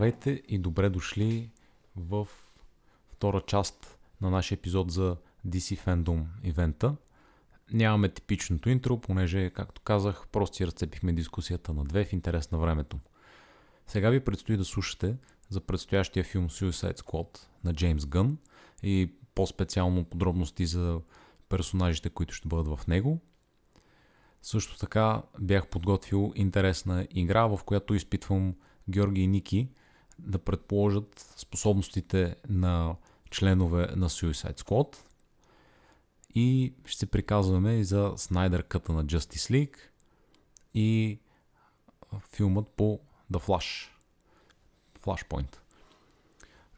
Здравейте и добре дошли в втора част на нашия епизод за DC Fandom ивента. Нямаме типичното интро, понеже, както казах, просто си разцепихме дискусията на две в интерес на времето. Сега ви предстои да слушате за предстоящия филм Suicide Squad на Джеймс Гън и по-специално подробности за персонажите, които ще бъдат в него. Също така бях подготвил интересна игра, в която изпитвам Георги и Ники да предположат способностите на членове на Suicide Squad. И ще се приказваме и за Снайдер къта на Justice League и филмът по The Flash. Flashpoint.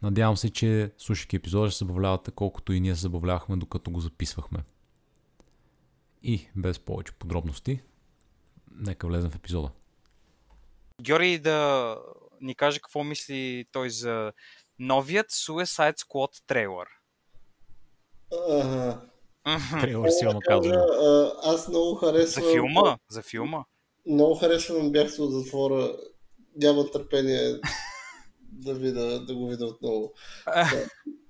Надявам се, че слушайки епизода ще се забавлявате колкото и ние се забавлявахме докато го записвахме. И без повече подробности, нека влезем в епизода. Георги да ни каже какво мисли той за новият Suicide Squad трейлър. Трейлър силно казвам. Аз много харесвам... За филма? За филма? Много харесвам бягство от затвора. Няма търпение да, вида, да го видя отново. Та,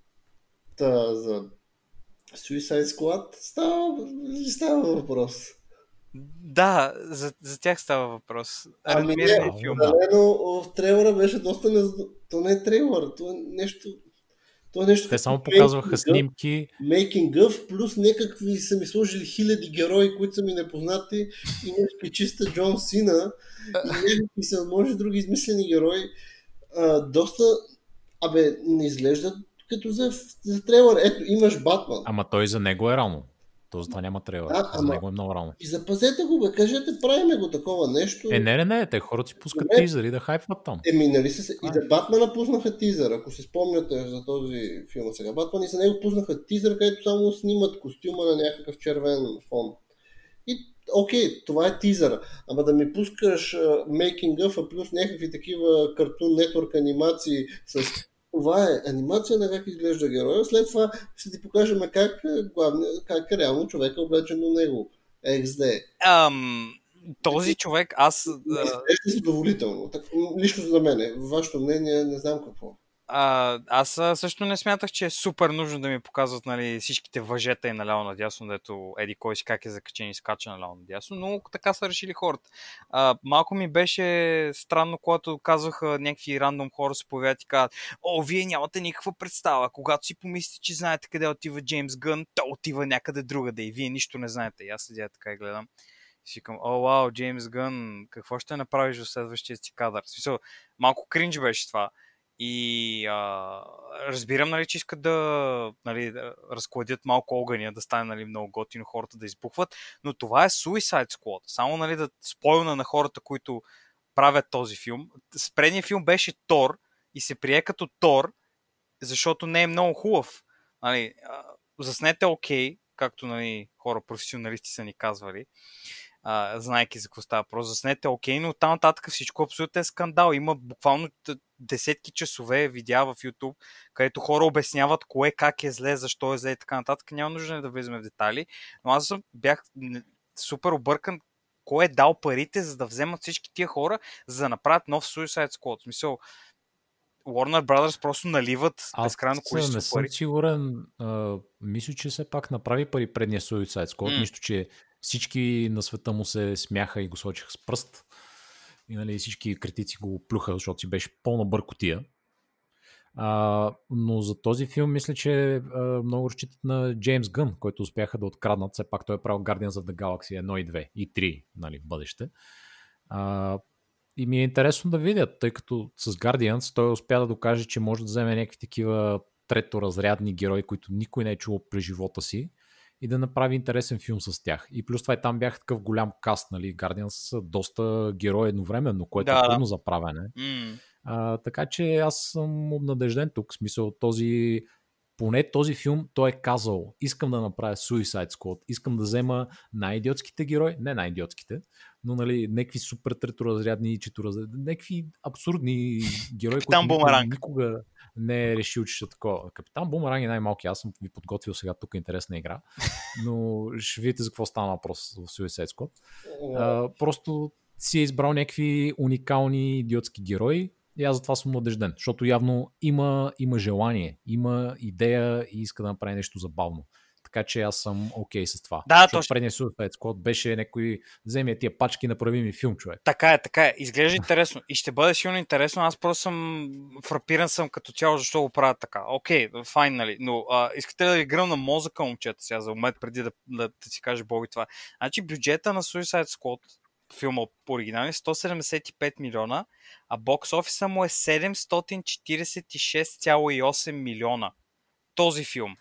та, за Suicide Squad става, става въпрос. Да, за, за тях става въпрос. Ами не, филм. Далено в трейлера беше доста не... То не е трейлър, то е нещо... То е нещо Те само показваха снимки. Making of, плюс някакви са ми сложили хиляди герои, които са ми непознати и някакви чиста Джон Сина и някакви са, може други измислени герои. А, доста... Абе, не изглеждат като за, за трейлър. Ето, имаш Батман. Ама той за него е рано. То затова няма трейлър. Да, за ама... него е много рано. И запазете го, бе, кажете, правиме го такова нещо. Е, не, не, не, те хората си пускат Добре. тизъри да хайпват там. Еми, нали се, и за Батмана пуснаха тизър, ако си спомняте за този филм сега. Батман и за него пуснаха тизър, където само снимат костюма на някакъв червен фон. И окей, това е тизъра. Ама да ми пускаш uh, Making of, плюс някакви такива картун нетворк анимации с това е анимация на как изглежда героя. След това ще ти покажем как, главне, как е реално човека облечен до него. XD. Um, този човек, аз... Не изглежда задоволително. Так, лично за мен. Вашето мнение не знам какво. А, аз също не смятах, че е супер нужно да ми показват нали, всичките въжета и наляво надясно, дето еди кой си как е закачен и скача наляво надясно, но така са решили хората. А, малко ми беше странно, когато казваха някакви рандом хора се появят и казват, о, вие нямате никаква представа. Когато си помислите, че знаете къде отива Джеймс Гън, то отива някъде другаде и вие нищо не знаете. И аз седя така и гледам. И си към, о, вау, Джеймс Гън, какво ще направиш в следващия си кадър? Смисъл, малко кринж беше това. И а, разбирам, нали, че искат да, нали, да разкладят малко огъня, да стане нали, много готино хората да избухват, но това е Suicide Squad. Само нали, да спойна на хората, които правят този филм. Спредният филм беше Тор и се прие като Тор, защото не е много хубав. Нали, заснете окей, okay, както нали, хора професионалисти са ни казвали а, знайки за какво става просто. Заснете окей, но там нататък всичко абсолютно е скандал. Има буквално десетки часове видеа в YouTube, където хора обясняват кое как е зле, защо е зле и така нататък. Няма нужда да влизаме в детайли, но аз бях супер объркан кой е дал парите, за да вземат всички тия хора, за да направят нов Suicide Squad. В смисъл, Warner Brothers просто наливат безкрайно количество не съм пари. сигурен. А, мисля, че все пак направи пари предния Suicide Squad. Mm. Нищо, че всички на света му се смяха и го сложиха с пръст. И нали, всички критици го плюха, защото си беше пълна бъркотия. А, но за този филм мисля, че а, много разчитат на Джеймс Гън, който успяха да откраднат. Все пак той е правил Guardians of the Galaxy 1 и 2 и 3 нали, в бъдеще. А, и ми е интересно да видят, тъй като с Guardians той успя да докаже, че може да вземе някакви такива треторазрядни герои, които никой не е чувал през живота си и да направи интересен филм с тях. И плюс това и там бях такъв голям каст, нали, Guardians са доста герои едновременно, което е да, е трудно за правене. Mm. А, така че аз съм обнадежден тук, в смисъл този поне този филм той е казал, искам да направя Suicide Squad, искам да взема най-идиотските герои, не най-идиотските, но нали, някакви супер треторазрядни, четоразрядни, някакви абсурдни герои, които никога, никога не е решил, че ще такова. Капитан Бумеранг е най-малки. Аз съм ви подготвил сега тук интересна игра, но ще видите за какво стана въпрос в Suicide Squad. А, просто си е избрал някакви уникални идиотски герои, И аз затова съм надежден, защото явно има, има желание, има идея и иска да направи нещо забавно. Така че аз съм окей okay с това. Да, Защото точно. Предния Suicide Squad беше някой, вземе тия пачки, направи ми филм, човек. Така е, така е. Изглежда интересно. И ще бъде силно интересно. Аз просто съм фрапиран съм като цяло, защо го правят така. Окей, файн, нали. Но а, искате да ви гръмна мозъка, момчета, сега за момент, преди да, да, да си каже Боби това. Значи бюджета на Suicide Squad, филма по оригинал, е 175 милиона, а бокс офиса му е 746,8 милиона. Този филм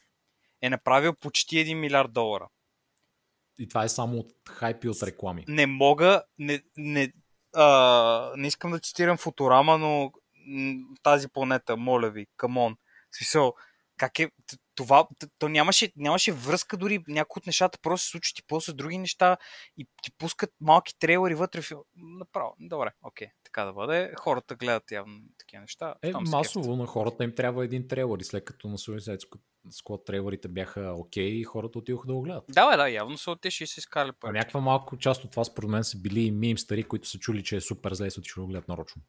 е направил почти 1 милиард долара. И това е само от хайп и от реклами. не мога, не, не, а, не искам да цитирам Футурама, но тази планета, моля ви, камон. Смисъл, как е, това, то нямаше, нямаше връзка дори, някои от нещата просто се случват и после други неща и ти пускат малки трейлери вътре в. Направо, добре, окей, така да бъде. Хората гледат явно такива неща. Е, масово на хората им трябва един трейлър и след като на Suicide Squad трейлерите бяха окей и хората отидоха да го гледат. Да, да, явно са отишли и са изкарали А пари. някаква малко част от това според мен са били и мимстари, които са чули, че е супер зле и са отишли да го гледат нарочно.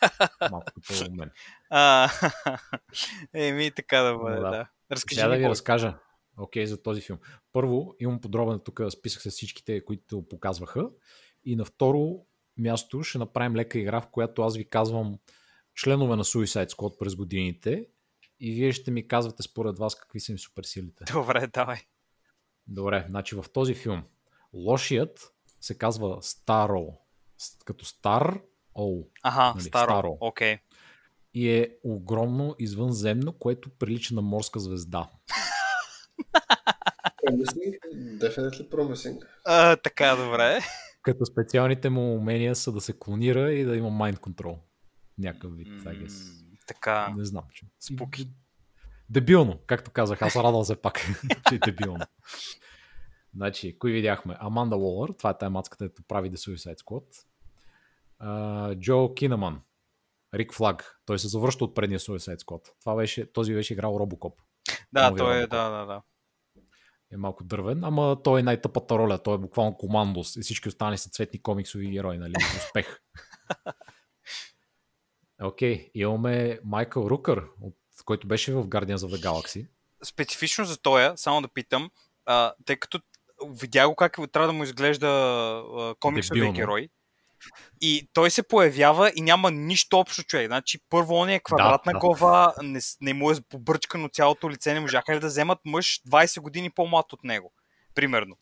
Малко като мен. Еми, така да бъде, да. да. Разкажи Сега да ви разкажа окей, за този филм. Първо, имам подробен тук списък с всичките, които показваха. И на второ място ще направим лека игра, в която аз ви казвам членове на Suicide Squad през годините и вие ще ми казвате според вас какви са им суперсилите. Добре, давай. Добре, значи в този филм лошият се казва Старо, като Стар Ол Аха, Нали, старо. старо. Окей. и е огромно извънземно, което прилича на морска звезда. Promising? Definitely promising. А, така, добре. Като специалните му умения са да се клонира и да има mind control. Някакъв вид, I guess. Така. Не знам. Че... Спуки. Дебилно, както казах. Аз радвам се пак, че е дебилно. Значи, кои видяхме? Аманда Уолър, това е тая мацката, която прави The Suicide Squad. А, Джо Кинаман, Рик Флаг, той се завръща от предния Suicide Squad. Това беше, този беше играл Робокоп. Да, Новия той е, да, да, да. Е малко дървен, ама той е най-тъпата роля. Той е буквално командос и всички останали са цветни комиксови герои, нали? Успех. Окей, okay, имаме Майкъл Рукър, който беше в Guardians of the Galaxy. Специфично за тоя, само да питам, а, тъй като видя го как трябва да му изглежда комиксовия герой. И той се появява и няма нищо общо човек. Значи първо он е квадратна да. глава, не, не му е побърчкано цялото лице, не можаха ли да вземат мъж 20 години по-млад от него, примерно.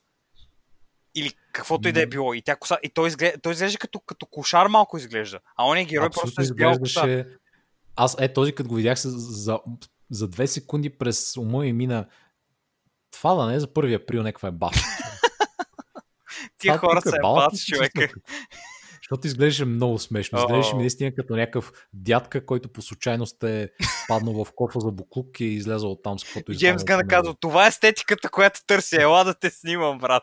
Или каквото и да е било. И, тя коса, и той, изглежда, той изглежда като, като кошар малко изглежда. А он е герой просто е с бяла коса. Аз е този, като го видях се, за, за две секунди през ума ми мина това да не е за 1 април някаква е баш. Тия хора е са бала, ебац, човека. Защото изглеждаше много смешно. Изглеждаше ми наистина като някакъв дядка, който по случайност е паднал в кофа за буклук и е излезал от там с каквото Джеймс него. казва, това е естетиката, която търся. Ела да те снимам, брат.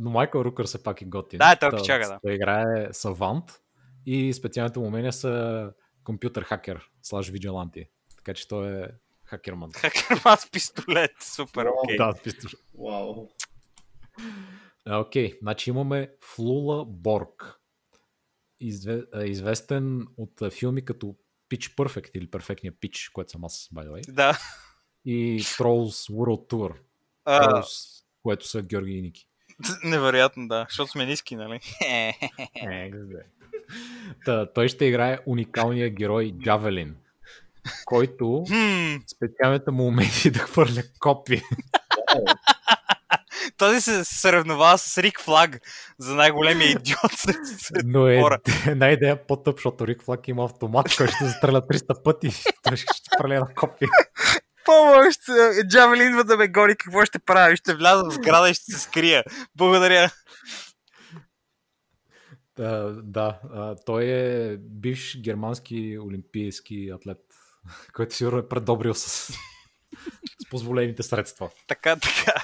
Но Майкъл Рукър все пак е готин. Да, той чака, да. Той играе Савант и специалните му умения са компютър хакер, слаж виджеланти. Така че той е хакерман. Хакерман с пистолет. Супер, Вау. окей. Да, пистол. Вау. А, Окей, значи имаме Флула Борг. Изве, известен от филми като Pitch Perfect или Перфектния Pitch, което съм аз, by the way. Да. И Trolls World Tour, А, което са Георги и Ники. невероятно, да. Защото сме ниски, нали? Е. Та, той ще играе уникалния герой Джавелин, който специалната му умение е да хвърля копи. този се съревнова с Рик Флаг за най-големия идиот сред Но е хора. една идея по-тъп, защото Рик Флак има автомат, който ще застреля 300 пъти той ще хвърля на копи. Помощ! Джавелин идва да ме гони, какво ще правя? Ще вляза в сграда и ще се скрия. Благодаря. Да, да той е бивш германски олимпийски атлет, който сигурно е предобрил с, с позволените средства. Така, така.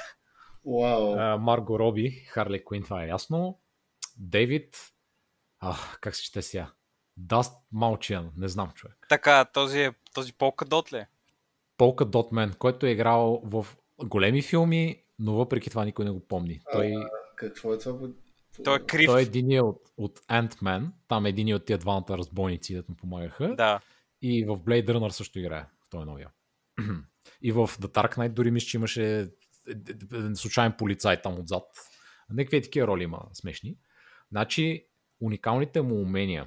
А, Марго Роби, Харли Куин, това е ясно. Дейвид, а, как се чете сега? Даст Малчиан, не знам човек. Така, този е този полка дот ли? Е? Полка Дотмен, който е играл в големи филми, но въпреки това никой не го помни. Той Какво е това? Той е крив. Той е един от, от Ant-Man, там е един от тия двамата разбойници, да му помагаха. Да. И в Blade Runner също играе. Той е новия. И в The Dark Knight дори мисля, че имаше е, е, е, случайен полицай там отзад. Некви такива роли има смешни. Значи, уникалните му умения.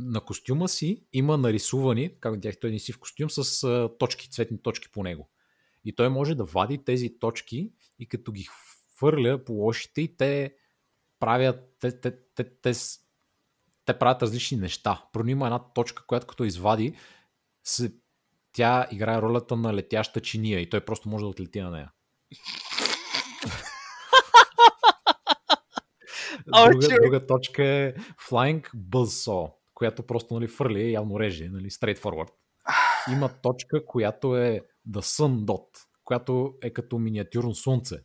На костюма си има нарисувани, как видях, той не си в костюм, с а, точки, цветни точки по него. И той може да вади тези точки и като ги хвърля по лошите и те правят, те, те, те, те, те правят различни неща. Про има една точка, която като извади, се, тя играе ролята на летяща чиния и той просто може да отлети на нея. друга, друга точка е Flying Buzzsaw, която просто нали, фърли и явно реже, нали, straight forward. Има точка, която е The Sun Dot, която е като миниатюрно слънце.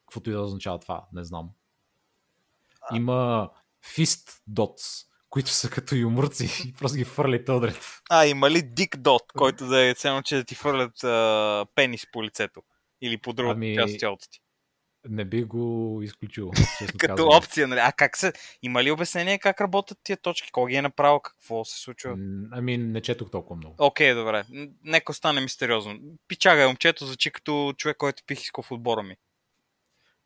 Каквото и да означава това, не знам. Има Fist Dots, които са като юмърци и просто ги фърлите отред. А, има ли Дик Дот, който да е ценно, че да ти фърлят а, пенис по лицето? Или по другата ами... част от тялото ти? Не би го изключил. Като казвам. опция, нали? А как се... Има ли обяснение как работят тия точки? Кой ги е направил? Какво се случва? Ами, не четох толкова много. Окей, okay, добре. Нека стане мистериозно. Пичага е момчето, зачи като човек, който пих искал в отбора ми.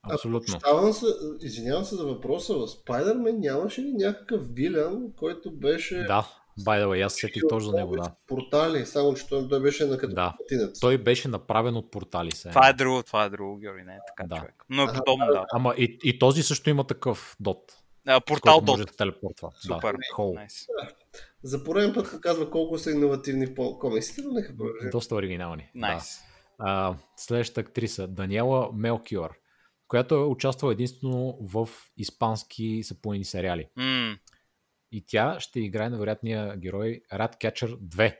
Абсолютно. А, се, извинявам се за въпроса, в Spider-Man нямаше ли някакъв вилян, който беше... Да, by the way, аз сетих точно за него, да. Портали, само че той, той беше на като да. Той беше направен от портали. Се. Това е друго, това е друго, Георги, не е така да. човек. Но е подобно, да. Ама и, и този също има такъв дот. А, портал дот. Може да телепортва. Супер. Да. Nice. За пореден път казва колко са иновативни в комиксите, но нека продължим. Доста оригинални. Nice. Да. следващата актриса, Даниела Мелкиор която е участвала единствено в испански съпълнени сериали. Mm. И тя ще играе на вероятния герой Ratcatcher 2.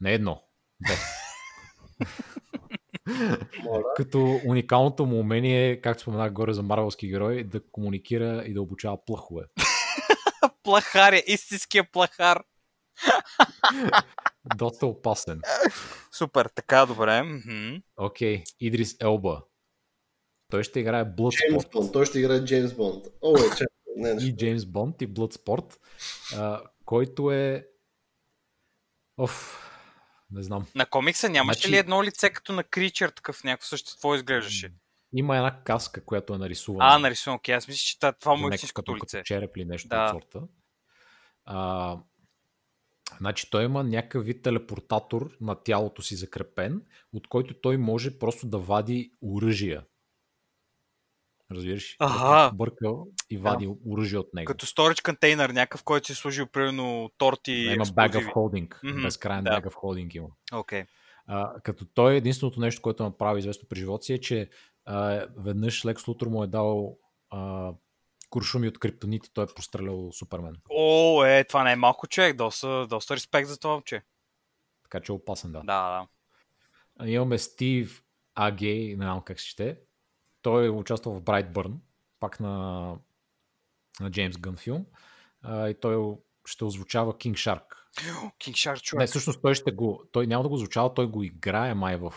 Не едно. Две. Като уникалното му умение е, както споменах горе за марвелски герой, да комуникира и да обучава плахове. плахар е, истинския плахар. Доста опасен. Супер, така, добре. Окей, okay. Идрис Елба. Той ще играе Bloodsport. Бонд. Той ще играе Джеймс Бонд. О, е, че... не, не. И Джеймс Бонд и Bloodsport, а, който е... Оф, не знам. На комикса нямаше значи... ли едно лице като на Кричър, такъв някакво същество изглеждаше? Има една каска, която е нарисувана. А, нарисувана, окей. Аз мисля, че това му е истинското лице. Като череп или нещо да. от сорта. А, Значи той има някакъв вид телепортатор на тялото си закрепен, от който той може просто да вади оръжия. Разбираш? Ага. Бъркал и вади да. оръжие от него. Като storage контейнер, някакъв, който си служил примерно торти. и има bag of holding. Mm-hmm. Безкрайен да. bag of holding има. Okay. А, като той е единственото нещо, което направи известно при живота си е, че а, веднъж Лекс Лутер му е дал а, куршуми от криптонит и той е пострелял Супермен. О, е, това не е малко човек. Доста, доста респект за това, че. Така че е опасен, да. Да, да. Имаме Стив Агей, не знам как ще той е участвал в Brightburn, пак на, на Джеймс Гън филм. А, и той ще озвучава King Shark. King Shark, човек. Не, всъщност той ще го, той няма да го озвучава, той го играе май в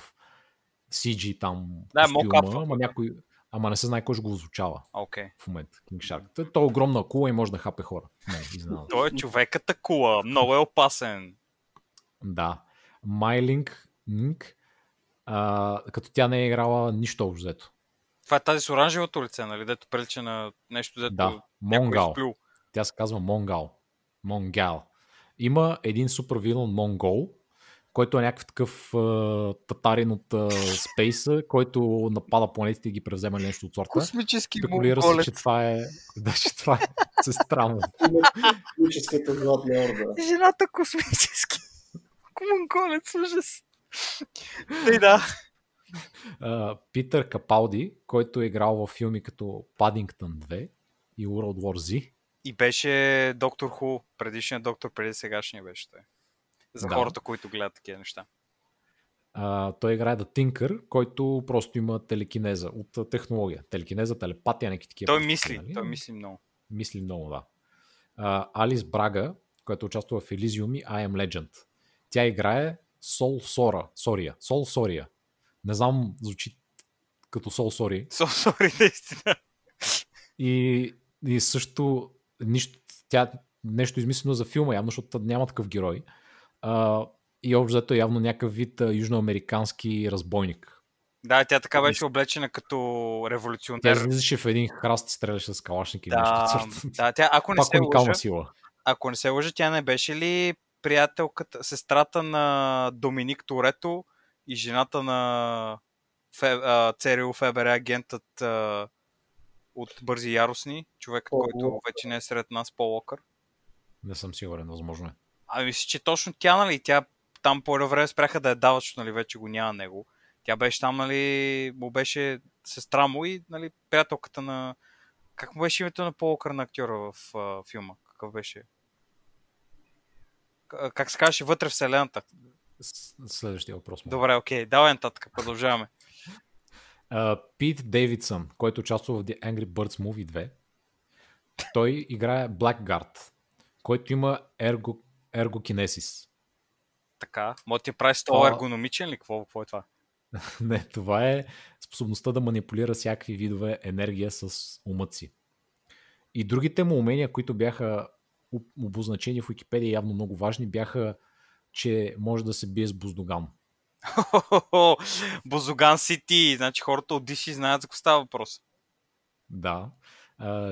CG там. Да, костюма, ама някой, ама не се знае кой ще го озвучава okay. в момента. King Shark. Той, е огромна кула и може да хапе хора. Не, той е човеката кула, много е опасен. Да. Майлинг, а, като тя не е играла нищо общо взето. Това е тази с оранжевото лице, нали? Дето прилича на нещо, дето да, Монгал. Тя се казва Монгал. Монгал. Има един супер вилон Монгол, който е някакъв такъв а, татарин от а, спейса, който напада планетите и ги превзема нещо от сорта. Космически Спекулира се, че това е, да, че това е сестра му. Космическата златна орда. Жената космически. Монголец, ужас. И да. Питър Капалди, който е играл във филми като Падингтън 2 и World War Z. И беше Доктор Ху, предишният доктор преди сегашния беше той. За да. хората, които гледат такива неща. А, той играе да Тинкър, който просто има телекинеза от технология. Телекинеза, телепатия, някакви такива. Той мисли, нали? той мисли много. Мисли много, да. А, Алис Брага, която участва в Elysium и I Am Legend. Тя играе Сол Сора, Сория, Сол Сория, не знам, звучи като Soul Sorry. Soul Sorry, наистина. И, и също нищо, тя нещо измислено за филма, явно, защото няма такъв герой. А, и общо зато е явно някакъв вид а, южноамерикански разбойник. Да, тя така беше облечена като революционер. Тя излизаше в един храст и стреляше с калашник или да, нещо. да, тя, ако не Пак се лъжа, сила. ако не се лъжа, тя не беше ли приятелката, сестрата на Доминик Торето и жената на Фе, а, ЦРУ ФБР агентът а, от Бързи яростни, човекът, Пол който вече не е сред нас, Пол Локър. Не съм сигурен, възможно е. Ами мисля, че точно тя, нали, тя там по едно време спряха да я дават, защото нали, вече го няма него. Тя беше там, нали, му беше сестра му и нали, приятелката на... Как му беше името на Пол Уокър на актьора в а, филма? Какъв беше? Как се казваше вътре в вселената? Следващия въпрос. моля. Добре, окей, давай нататък, продължаваме. Пит Дейвидсън, който участва в The Angry Birds Movie 2, той играе Blackguard, който има ерго, ергокинесис. Така, може да ти прави стол Това- ергономичен ли? Какво, какво е това? Не, това е способността да манипулира всякакви видове енергия с умът си. И другите му умения, които бяха обозначени в Википедия явно много важни, бяха, че може да се бие с буздоган. Бозоган Сити, значи хората от DC знаят за какво става въпрос. Да.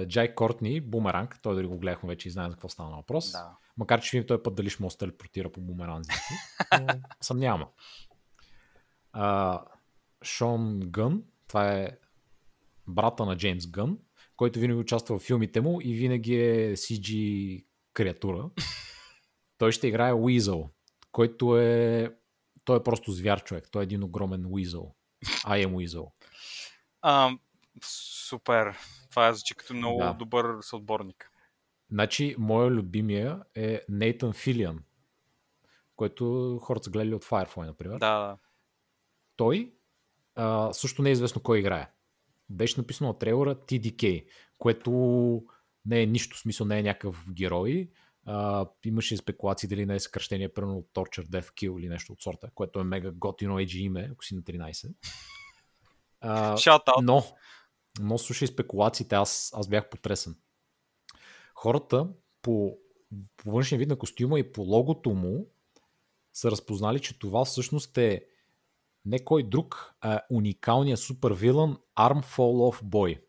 Джай Кортни, бумеранг, той дори го гледахме вече и знаем за какво стана въпрос. Да. Макар, че видим този път дали ще се телепортира по бумеранзите. Но съмнявам. А, Шон Гън, това е брата на Джеймс Гън, който винаги участва в филмите му и винаги е CG креатура. Той ще играе Уизъл, който е... Той е просто звяр човек. Той е един огромен Уизъл. I am Weasel. А, супер. Това е звучи като много Да. добър съотборник. Значи, моя любимия е Нейтан Филиан, който хората са гледали от Firefly, например. Да, да. Той а, също не е известно кой играе. Беше написано от трейлера TDK, което не е нищо, смисъл не е някакъв герой. А, имаше спекулации дали не е съкръщение, примерно от Torture Death Kill или нещо от сорта, което е мега готино AG име, ако си на 13. А, но, но слушай спекулациите, аз, аз бях потресен. Хората по, по външния вид на костюма и по логото му са разпознали, че това всъщност е не кой друг, а уникалният Arm Fall Off Boy.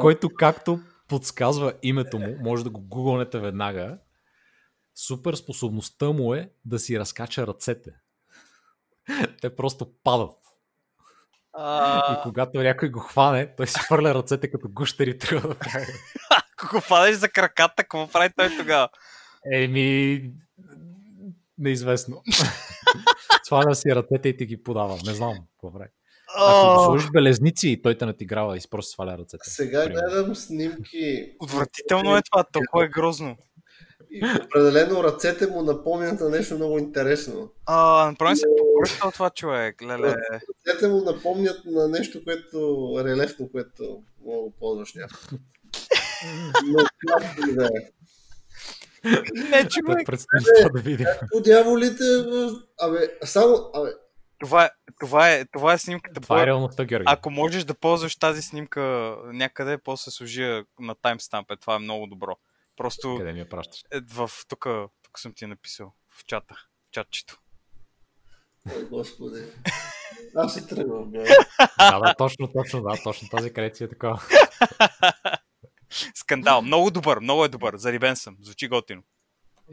който както подсказва името му, може да го гугълнете веднага, супер способността му е да си разкача ръцете. Те просто падат. И А, когато някой го хване, той си хвърля ръцете като гущери трябва да прави. ако го падеш за краката, какво прави той тогава? Еми, неизвестно. Сваля си ръцете и ти ги подава. Не знам какво прави. Ако го сложиш белезници и той те натиграва и просто сваля ръцете. Сега Примерно. гледам снимки. Отвратително е това, толкова е грозно. И определено ръцете му напомнят на нещо много интересно. А, направо се покръща от това човек. Леле. Ръцете му напомнят на нещо, което релефно, което мога да ползваш някакво. Но както да е. Не, Да човек. предстои това да видим. По дяволите, абе, само, абе, Това е, това е, това е снимката. Това е реалността, Георги. Ако можеш да ползваш тази снимка някъде, после служи на таймстамп. Е, това е много добро. Просто Къде ми я пращаш? е, в тук, тук съм ти написал. В чата. В чатчето. господи. Аз се тръгвам, бе. Да, да, точно, точно, да, точно тази си е такова. Скандал. Много добър, много е добър. Зарибен съм. Звучи готино.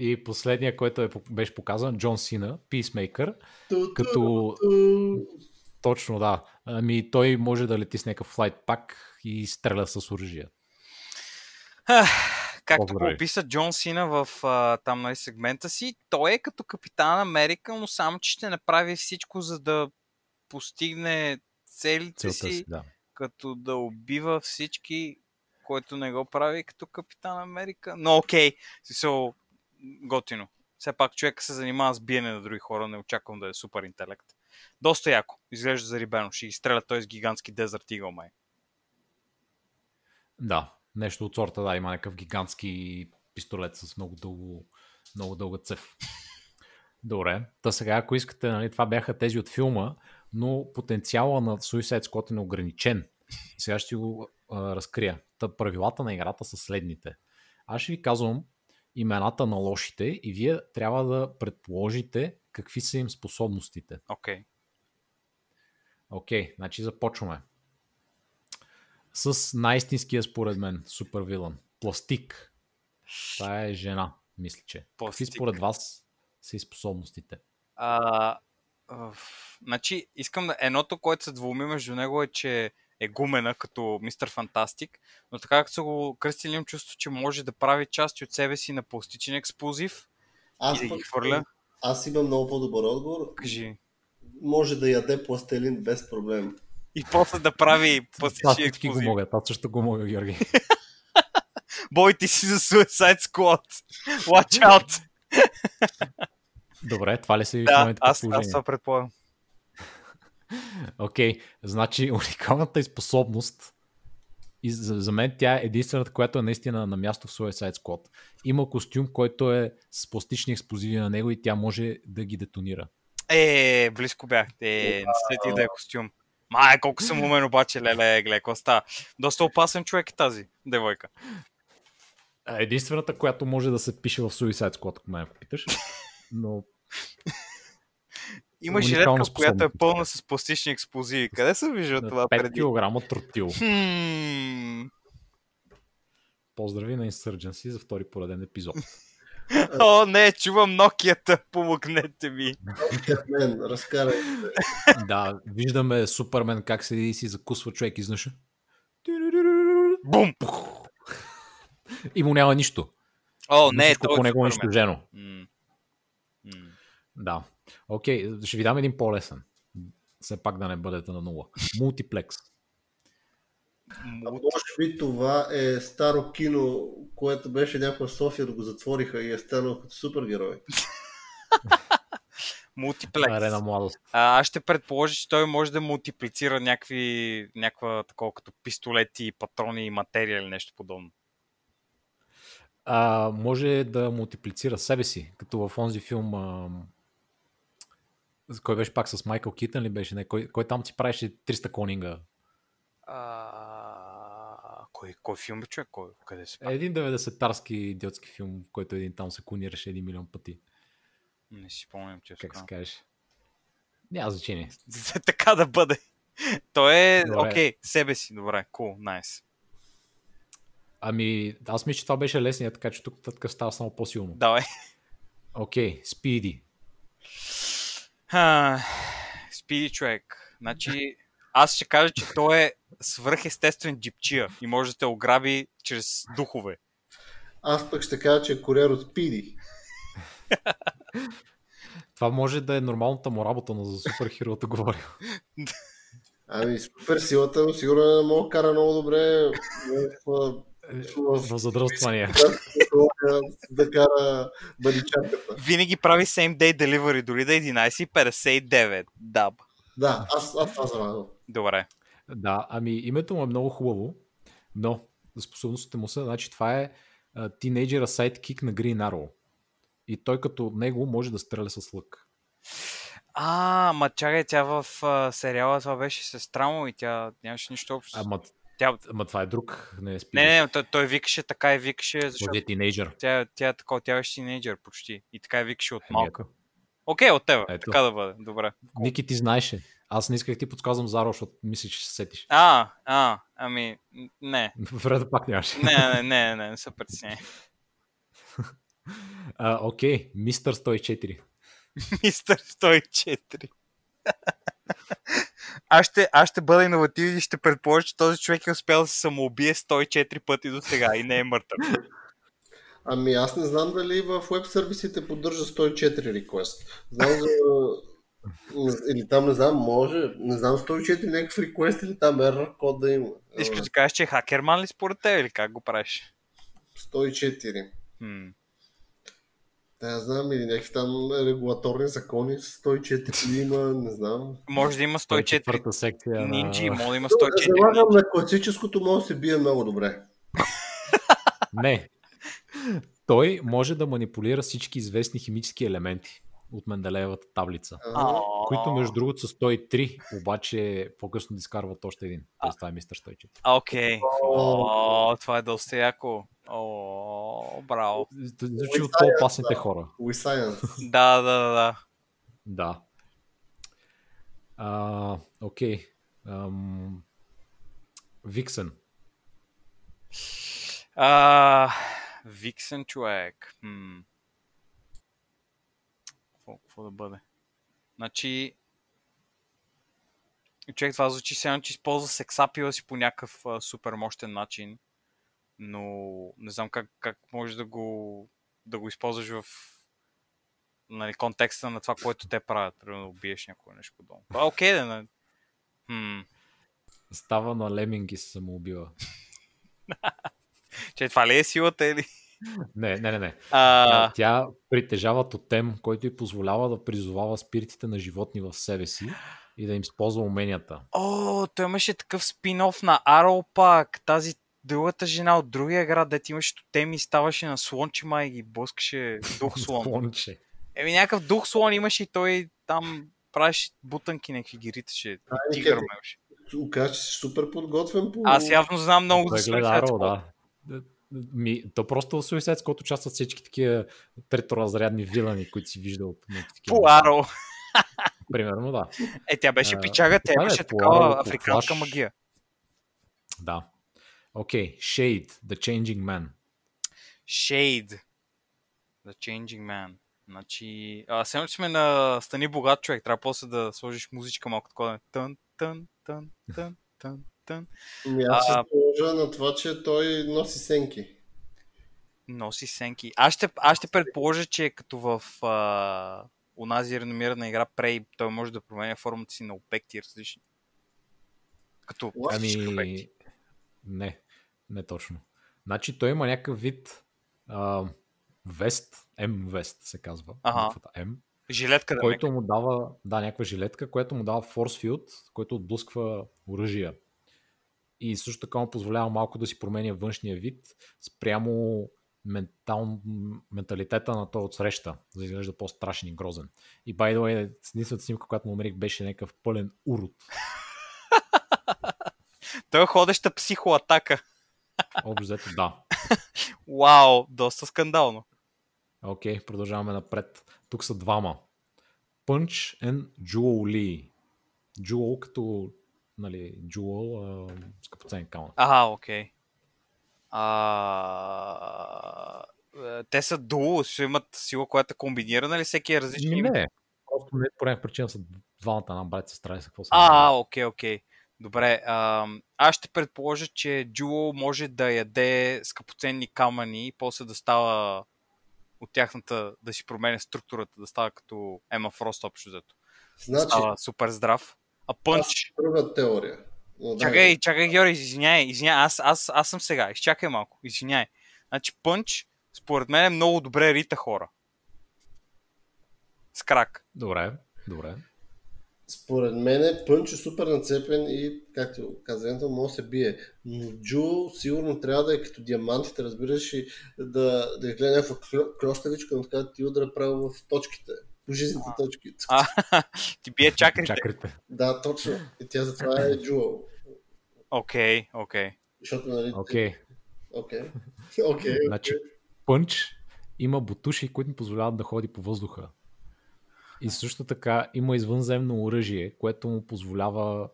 И последния, който е, беше показан, Джон Сина, Peacemaker, като точно да. Ами той може да лети с някакъв флайт пак и стреля с оръжие. Както го описа Джон Сина в а, там нали, сегмента си, той е като капитан Америка, но само, че ще направи всичко, за да постигне целите Целта си, си, да. като да убива всички, който не го прави като капитан Америка. Но окей, смисъл, готино. Все пак човека се занимава с биене на други хора, не очаквам да е супер интелект. Доста яко. Изглежда зарибено. Ще изстреля той с гигантски дезерт игъл, май. Да, нещо от сорта, да, има някакъв гигантски пистолет с много, дълго, много дълга цев. Добре, та сега, ако искате, нали, това бяха тези от филма, но потенциала на Suicide Squad е неограничен. Сега ще го а, разкрия. Та, правилата на играта са следните. Аз ще ви казвам имената на лошите и вие трябва да предположите какви са им способностите. Окей. Окей, значи започваме. С най-истинския според мен супер вилън. Пластик. Това е жена, мисля, че. Какви Пластик. според вас са и способностите? А, Оф, значи, искам да... Едното, което се двуми между него е, че е гумена като Мистер Фантастик, но така като са го кръстили, имам чувство, че може да прави части от себе си на пластичен експлозив Аз, и да ги хвърля. аз имам много по-добър отговор. Кажи. Може да яде пластелин без проблем. И после да прави пластичен всички го експлозив. могат. Аз също го мога, Георги. Бой ти си за Suicide Squad. Watch out! Добре, това ли са ви в да, момента аз, аз това предполагам. Окей, значи уникалната и способност и за, за мен тя е единствената, която е наистина на място в Suicide Squad. Има костюм, който е с пластични експлозиви на него и тя може да ги детонира. Е, близко бях. Е, не сетих да е костюм. Май, колко съм умен обаче, леле, гледай, какво става. Доста опасен човек е тази девойка. Единствената, която може да се пише в Suicide Squad, ако ме питаш. Но Има Уникална жилетка, която е пълна с пластични експлозиви. Къде се вижда това 5 преди? кг тротил. Хм. Поздрави на Insurgency за втори пореден епизод. О, не, чувам Nokia-та, помогнете ми. Мен, разкарай. да, виждаме Супермен как седи и си закусва човек изнъж. Бум! И му няма нищо. О, не, всичко той по е него е унищожено. Да. Окей, ще ви дам един по-лесен. Все пак да не бъдете на нула. Мултиплекс. Може би това е старо кино, което беше някаква София да го затвориха и е станал като супергерой. Мултиплекс. Арена младост. А, аз ще предположа, че той може да мултиплицира някакви, някаква такова като пистолети, патрони и материя или нещо подобно. А, може да мултиплицира себе си, като в онзи филм. Кой беше пак с Майкъл Китън ли беше? Не, кой, кой там си правеше 300 конинга? А, кой, кой филм е човек? Кой, къде се Е, прави? един 90-тарски идиотски филм, в който един там се клонираше един милион пъти. Не си спомням, че Как се каже? Няма значение. така да бъде. Той е, окей, себе си, добре, cool, nice. Ами, аз мисля, че това беше лесният, така че тук така става само по-силно. Давай. Окей, Спиди. Ха, Спиди човек. Значи, аз ще кажа, че той е свръхестествен джипчия и може да те ограби чрез духове. Аз пък ще кажа, че е курьер от Спиди. Това може да е нормалната му работа, но за суперхерота говоря. Ами супер силата, но сигурно не мога да кара много добре в, в, В задръствания. да кара баличарката. Винаги прави same day delivery, дори да е 11.59. Даб. Да, аз, аз това забавям. Добре. Да, ами името му е много хубаво, но способностите му са, значи това е тинейджера сайдкик на Green Arrow. И той като него може да стреля с лък. А, ма чакай, тя в а, сериала това беше сестра му и тя нямаше нищо общо. Ама, Тя... ама това е друг, не е спиди. Не, не, той, той викаше така и викаше, защото Този е тинейджър. тя, тя е такова, тя беше тинейджър почти. И така и викаше от Ами малка. Окей, от тебе. Ето. Така да бъде. Добре. Ники ти знаеше. Аз не исках ти подсказвам Заро, защото мислиш, че се сетиш. А, а, ами, не. Вреда пак нямаше. Не, не, не, не, не се притесняй. Окей, Мистер 104. Мистер 104. Аз ще, аз ще бъда иновативен и ще предположа, че този човек е успял да се самоубие 104 пъти до сега и не е мъртъв. Ами аз не знам дали в веб сервисите поддържа 104 request. Знам за... Или там не знам, може. Не знам 104 някакъв request или там error код да има. Искаш да кажеш, че е хакерман ли според теб или как го правиш? 104. Хм. Да, не знам, или някакви там регулаторни закони, 104 има, не знам. Може да има 104 Четвърта секция нинджи, може да има Да 104 залагам на класическото, може да се бие много добре. Не. Той може да манипулира всички известни химически елементи. от Менделеевата таблица. А, Които между другото са 103, обаче по-късно дискарват още един. Тоест това е мистер 104. А, Окей. О, това е доста яко. О, браво. Звучи от по-опасните хора. We Science. Да, да, да, да. Да. А, окей. Ам, Виксен. А, Виксен човек. Хм. Какво, какво да бъде? Значи... Човек, това звучи сега, че използва сексапила си по някакъв а, супер мощен начин, но не знам как, как може да го, да го използваш в нали, контекста на това, което те правят. Примерно да убиеш някой нещо подобно. Това е окей, да. не- Хм. Става на леминги се самоубива. Че това ли е силата или? Не, не, не, не. А, А, Тя притежава тотем, който й позволява да призовава спиритите на животни в себе си и да им използва уменията. О, той имаше такъв спин-оф на Arrow пак. Тази другата жена от другия град, дете имаше тотеми и ставаше на слончима и ги блъскаше дух слон. Слонче. Еми някакъв дух слон имаше и той там правеше бутанки, някакви ги риташе. Тигър ме имаше. Окаже, че си супер подготвен по... Аз явно знам много Той за гледа Suicide Arrow, Squad. да. Ми, то просто в Suicide Squad участват всички такива треторазрядни вилани, които си виждал. Arrow. Примерно, да. Е, тя беше пичага, тя е имаше по такава африканска магия. Да. Окей, okay. Shade, The Changing Man. Shade. The Changing Man. Значи, а, сега че сме на Стани богат човек, трябва после да сложиш музичка малко такова. Тън, тън, тън, тън, тън, тън. Ами аз се А- сложа на това, че той носи сенки. Носи сенки. Аз ще, аз ще предположа, че като в а, унази реномирана игра Prey, той може да променя формата си на обекти различни. Като Ами. Не, не точно. Значи той има някакъв вид а, вест, М-вест се казва. Ага. М, Жилетка да който му дава, да, някаква жилетка, която му дава force field, който отблъсква оръжия. И също така му позволява малко да си променя външния вид спрямо ментал, менталитета на той отсреща, за да изглежда по-страшен и грозен. И by the way, единствената снимка, която му намерих, беше някакъв пълен урод. Той е ходеща психоатака. Общо взето, да. Вау, доста скандално. Окей, продължаваме напред. Тук са двама. Punch and Jewel Lee. Jewel като, нали, Jewel, а, скъпоценен камък. Ага, окей. А... е, Те са дуо, ще имат сила, която е комбинирана или всеки е различен? Не, просто не по някаква причина са двамата на брат сестра и са какво са. А, окей, окей. Добре, ам, аз ще предположа, че Джуо може да яде скъпоценни камъни и после да става от тяхната, да си променя структурата, да става като Ема Фрост общо взето. Да Значи, става супер здрав. А Пънч... друга теория. Но да, Чакай, чакай, Георги, извиняй, извиняй, аз, аз, аз съм сега, изчакай малко, извиняй. Значи Пънч, според мен е много добре рита хора. С крак. Добре, добре. Според мен Пънч е супер нацепен и, както каза Ентон, може да се бие. Но Джул сигурно трябва да е като диамантите, разбираш, и да, да гледа някаква клющавичка, но така ти удара право в точките. По жизните точки. А, ти бие чакрите. Чакайте. Да, точно. И тя затова е Джул. Окей, окей. Защото, нали... Окей. Окей. Окей. Значи, Пънч има бутуши, които му позволяват да ходи по въздуха. И също така има извънземно оръжие, което му позволява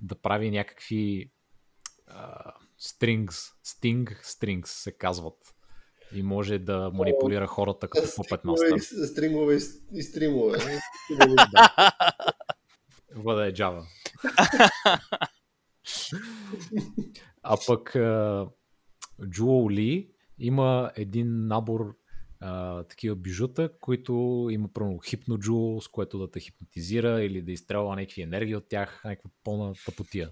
да прави някакви а, strings, sting strings се казват. И може да манипулира хората като Puppet Стримове, Master. и- стримове и, стримове. Вода е Java. а пък а, Jewel Lee има един набор а, такива бижута, които има първо хипноджул, с което да те хипнотизира или да изстрелва някакви енергии от тях, някаква пълна тъпотия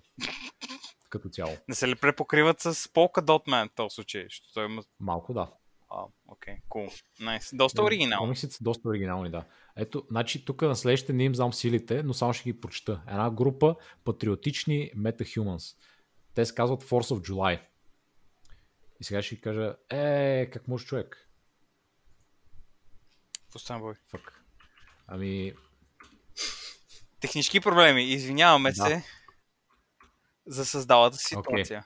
като цяло. Не се ли препокриват с Dot Man в този случай? Защото той има... Малко да. А, окей, кул. Найс. Доста оригинално. Комиксите са доста оригинални, да. Ето, значи тук на следващите не им знам силите, но само ще ги прочета. Една група патриотични metahumans. Те се казват Force of July. И сега ще ви кажа, е, как може човек? Какво стана, бой? Фък. Ами, Технически проблеми. Извиняваме Да. се за създалата ситуация.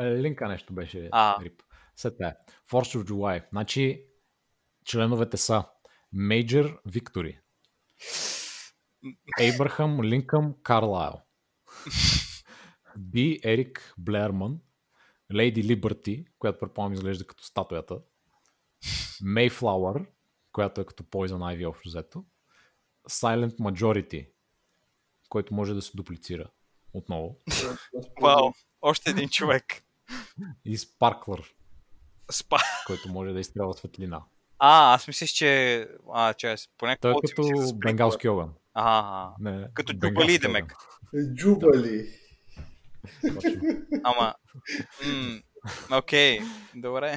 е, линка нещо беше А. рип. След това. Force of July. Значи, членовете са Major Victory, Abraham Линкъм Карлайл, B. Ерик Блерман, Lady Liberty, която предполагам изглежда като статуята, Mayflower, която е като Poison Ivy общо взето, Silent Majority, който може да се дуплицира отново, Вау, още един човек. и Sparkler, Спа. който може да изстрелва светлина. А, аз мислиш, че... А, че по някакъв Той е като бенгалски огън. Ага, Не, Като Джубали, демек. Джубали. Точно. ама... Окей, добре.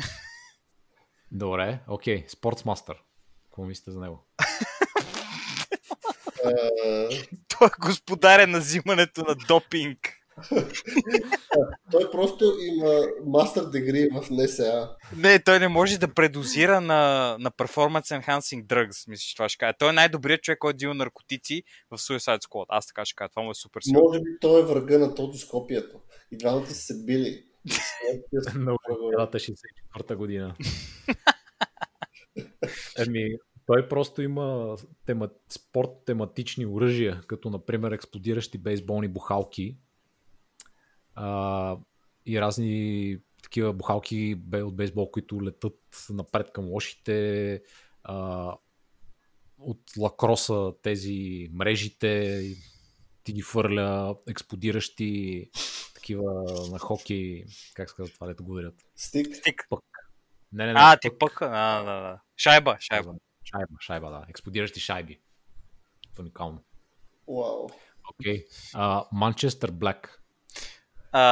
Добре, окей. Спортсмастър. Какво мислите за него? Той е господарен на взимането на допинг. Той просто има мастер дегри в НСА. Не, той не може да предозира на, на Performance Enhancing Drugs, мисля, че това ще кажа. Той е най-добрият човек, който дил наркотици в Suicide Squad. Аз така ще кажа, това му е супер силно. Може би той е врага на тотоскопието. И двамата са се били. Олимпиадата 64-та година. Еми, той просто има тема, спорт тематични оръжия, като например експлодиращи бейсболни бухалки а, и разни такива бухалки от бейсбол, които летат напред към лошите, а, от лакроса тези мрежите, ти ги фърля, експлодиращи такива на хокей, как се казва това, дето го ударят. Стик. Стик. Не, не, не. А, пък- ти пък. А, да, да. Шайба, шайба. Шайба, шайба, да. Експлодиращи шайби. Уникално. Вау. Окей. Манчестър Блек. А,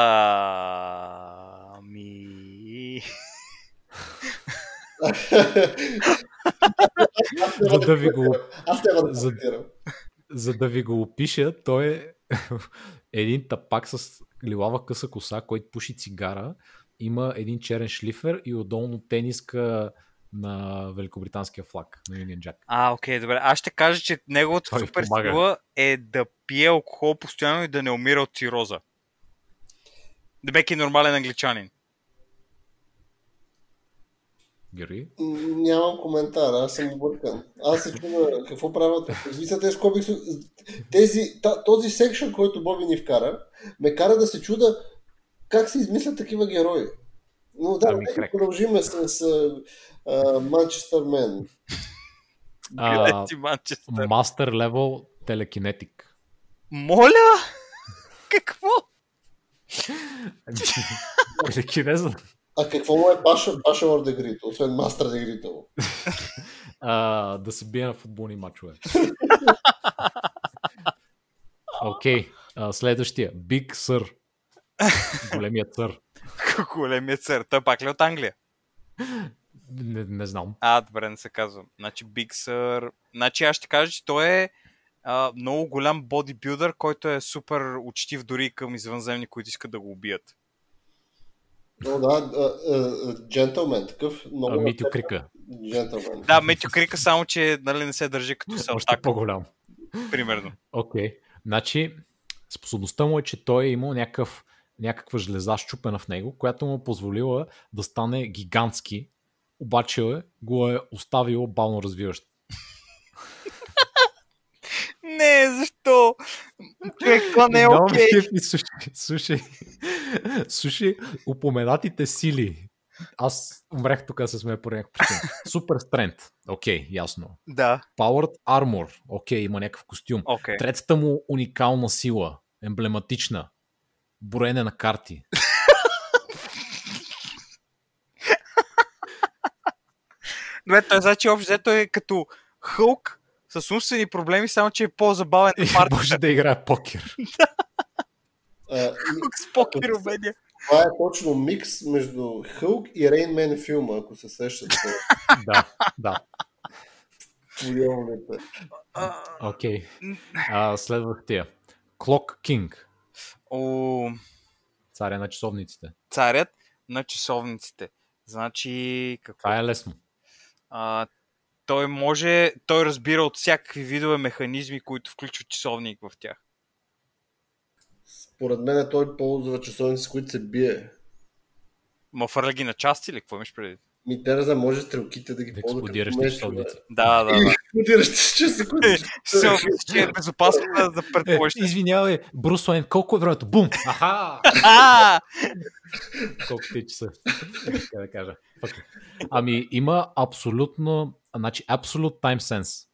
ми... Аз няма За да ви го- Аз да за-. За да ви го опиша, той е един тапак с лилава къса коса, който пуши цигара, има един черен шлифер и отдолно тениска на великобританския флаг, на Union Jack. А, окей, добре. Аз ще кажа, че неговата Той супер помага. сила е да пие алкохол постоянно и да не умира от цироза. Дебек е нормален англичанин. Георги? М, Нямам коментар, аз съм объркан. Аз се чудя какво правят. Излизат тези комикси. Тези, та- този секшън, който Боби ни вкара, ме кара да се чуда как се измислят такива герои. Но да, Ами, нека крек. продължиме с Манчестър Мен. Мастер левел телекинетик. Моля? Какво? Телекинеза. А какво му е Баша, Башалър Дегрито, освен Мастер Дегрито? да се бие на футболни матчове. Окей, okay. следващия. Big Sir. Големият сър. Големият сър. Той пак ли е от Англия? Не, не знам. А, добре, не се казва. Значи Big Sur... Значи аз ще кажа, че той е а, много голям бодибилдър, който е супер учтив дори към извънземни, които искат да го убият. Но да, джентълмен, такъв много... А, Митю Крика. Джентълмен. Да, Метю Крика, само че нали, не се държи като Още селтак, по-голям. примерно. Окей. Okay. Значи, способността му е, че той е имал някакъв, някаква жлеза щупена в него, която му е позволила да стане гигантски, обаче го е оставило бавно развиващ. Не, защо? Човек, това не е окей. ме кефи, Слушай, слушай, слушай, упоменатите сили. Аз умрех тук се сме по някаква причина. Супер стрент. Окей, ясно. Да, Powered Armor. Окей, има някакъв костюм. окей. Третата му уникална сила. Емблематична. Броене на карти. Добре, той значи общо взето е като Хълк с умствени проблеми, само че е по-забавен И на партията. може да играе покер. Хълк с покер умения. това е точно микс между Хълк и Рейнмен филма, ако се сещате. да, да. Окей. Okay. Следващия. Clock King. О, Царя на часовниците. царят на часовниците. Значи, какво? Това е лесно. А, той може, той разбира от всякакви видове механизми, които включват часовник в тях. Според мен той ползва часовници, с които се бие. Ма фърля ги на части или какво имаш преди? Ми те не знам, може стрелките да ги ползва като Експлодиращи часовници. Да, да, да. експлодиращи часовници, мисля, че е безопасно да, да Е, предположиш. извинявай, Брус Уейн, колко е времето? Бум! Аха! Колко ти часа? Как да кажа. Fuck. Ами има абсолютно, значи абсолют time sense.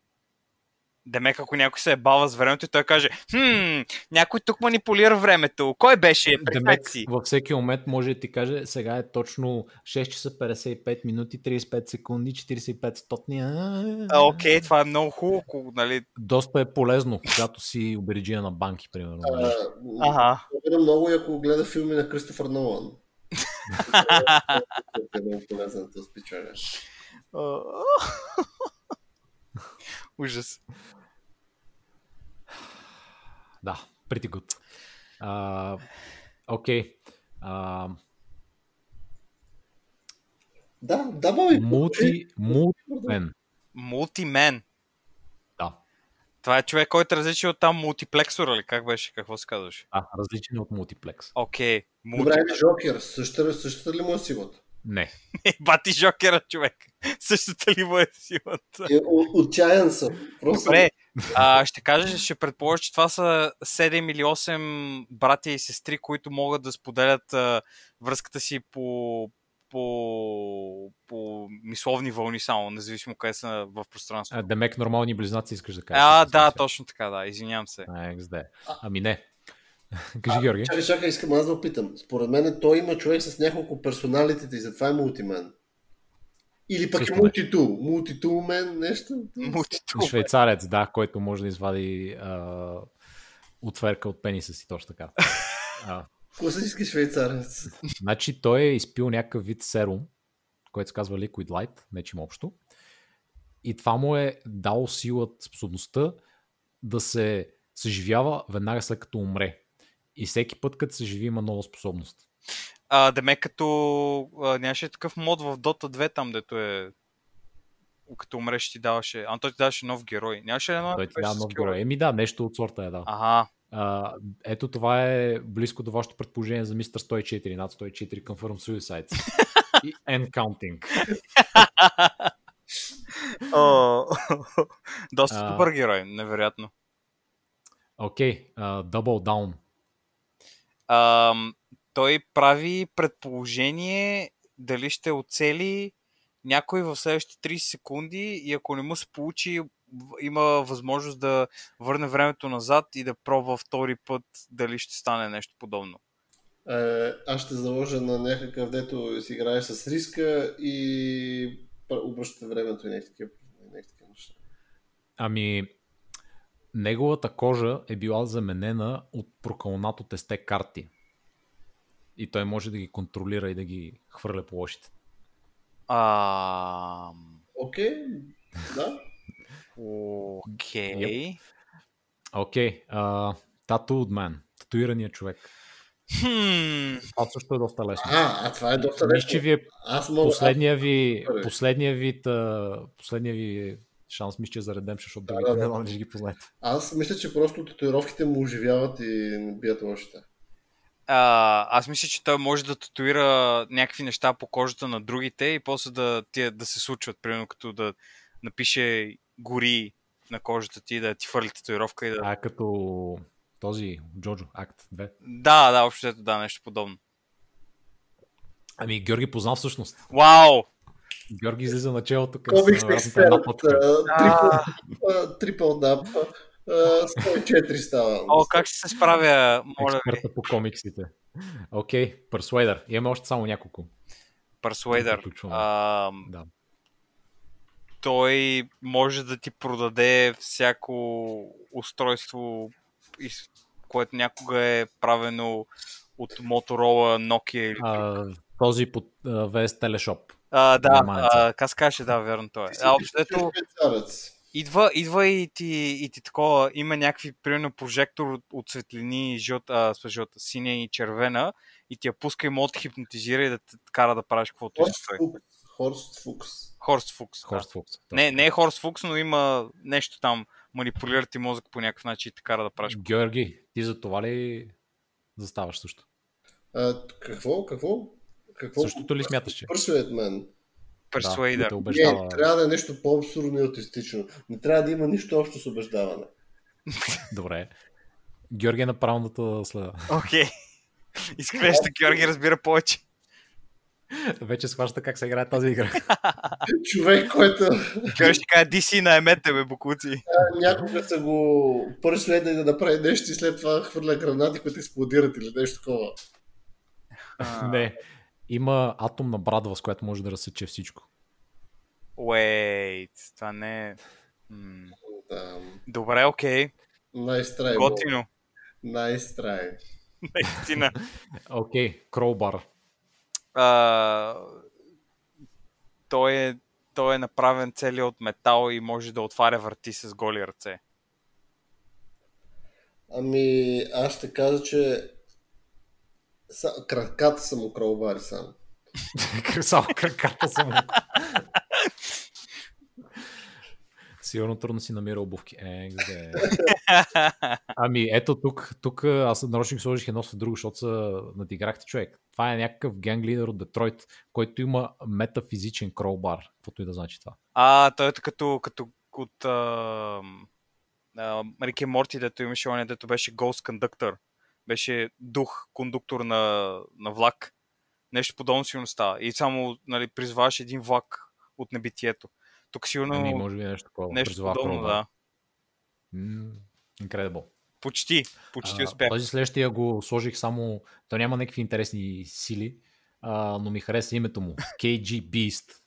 Демек, ако някой се е бава с времето и той каже, хм, някой тук манипулира времето. Кой беше? Демек, си. във всеки момент може да ти каже, сега е точно 6 часа 55 минути, 35 секунди, 45 стотни. Окей, това е много хубаво, нали? Доста е полезно, когато си обериджия на банки, примерно. А, Ага. Много и ако гледа филми на Кристофър Нолан. е много полезен този. Ужас. Да, pretty good. Окей. А, Да, да, баби. Мулти, мултимен. Мултимен. Да. Това е човек, който е различен от там мултиплексора, ли? Как беше? Какво се казваше? А, различен от мултиплекс. Окей. Добре, ами Жокер, същата, същата ли му е силата? Не. Бати Жокера, човек. Същата ли му е силата? Е, Отчаян съм. Просто Добре, а, ще кажа, ще предположа, че това са 7 или 8 братя и сестри, които могат да споделят а, връзката си по, по, по мисловни вълни само, независимо къде са в пространството. Демек нормални близнаци искаш да кажеш. А, да, точно така, да, извинявам се. А, XD. Ами не. Кажи, Георги. Чакай, чакай, искам аз да опитам. Според мен той има човек с няколко персоналитета и затова е мултимен. Или пък Също е мултитул. Мултитул мен, нещо. Мултитул. Швейцарец, да, който може да извади а, отверка от пениса си, точно така. А, Класически швейцарец. значи той е изпил някакъв вид серум, който се казва Liquid Light, нечим общо. И това му е дало силата, способността да се съживява веднага след като умре. И всеки път, като се живи, има нова способност. А, деме като а, нямаше такъв мод в Dota 2 там, дето е като умреш ти даваше, а той ти даваше нов герой. Нямаше ли едно? Той ти дава нов герой. Еми да, нещо от сорта е, да. Ага. А, ето това е близко до вашето предположение за Мистер 104, над 104 Confirm Suicides. И End Counting. О, Доста добър герой, невероятно. Окей, okay, Double Down. Ам, той прави предположение дали ще оцели някой в следващите 30 секунди и ако не му се получи, има възможност да върне времето назад и да пробва втори път дали ще стане нещо подобно. Е, аз ще заложа на някакъв, дето си играеш с риска и обръщате времето и някакви такива неща. Ами, неговата кожа е била заменена от прокълнато тесте карти. И той може да ги контролира и да ги хвърля по лошите. А, Окей, да. окей. Окей, okay, Tattooed Man. Татуираният човек. Хм, Това също е доста лесно. А, а това е доста Мисля, че лесно. ви е Аз мога... последния ви, последния вид, а, последния ви шанс, мисля, че е за Redemption, защото Да, другите да, не да. дали ще ги познаете. Аз мисля, че просто татуировките му оживяват и не бият лошите. а, аз мисля, че той може да татуира някакви неща по кожата на другите и после да, тия, да се случват, примерно като да напише гори на кожата ти, да ти фърли татуировка и да... А като този Джоджо, акт 2. Да, да, общо ето да, нещо подобно. Ами, Георги познал всъщност. Вау! Георги излиза начало тук. Комикс експерт, трипл дап, 104 става. О, как ще се справя, моля. Експерта по комиксите. Окей, okay, Persuader. Имаме още само няколко. Persuader. А, Да. той може да ти продаде всяко устройство, което някога е правено от Motorola, Nokia или... А, този под VS Teleshop. А, да, а, как каже, да, верно той е. А, общо ето, Швейцарец. идва, идва и ти, и ти такова, има някакви, примерно, прожектор от, от светлини, жълта, а, с жълта, синя и червена, и ти я пуска и може да те хипнотизира и да те кара да правиш каквото Хокс иска той. покус. Хорст Фукс. Хорст Фукс. да. Хорст Фукс. Не, не е Хорст Фукс, но има нещо там, манипулира ти мозък по някакъв начин и те кара да правиш. Георги, ти за това ли заставаш също? А, какво? Какво? Какво? Същото ли смяташ, че? Persuade Man. Persuader. Да, Не, убеждава. трябва да е нещо по-абсурдно и аутистично. Не трябва да има нищо общо с убеждаване. Добре. Георги е на правилната следа. Окей. Изглежда, Георги разбира повече. Вече схваща как се играе тази игра. Човек, който Георги ще каже DC на емете, бе, букуци. някога са го пърследали да направи нещо и след това хвърля гранати, които експлодират или нещо такова. А, Не. Има атомна брадва, с която може да разсече всичко. Wait, това не е... Да. Добре, окей. Nice try. Готино. Nice try. Наистина. Окей, Кроубар. А, той, е, той е направен целият от метал и може да отваря врати с голи ръце. Ами, аз ще кажа, че са, краката са му кралбари само. Само краката съм. Сигурно трудно си намира обувки. Е, где. Ами ето тук, тук аз нарочно сложих едно след друго, защото са надиграхте човек. Това е някакъв генг лидер от Детройт, който има метафизичен кроубар. Каквото и да значи това. А, той е като, като от а, а, Рик и Морти, дето имаше оня, дето беше Ghost Conductor. Беше дух, кондуктор на, на влак. Нещо подобно сигурно става. И само нали, призваваш един влак от небитието. Тук сигурно Ами, може би нещо такова. нещо подобно, да. Incredible. Почти, почти А, успях. Този следващия го сложих само... Той няма някакви интересни сили, а, но ми хареса името му. KG Beast.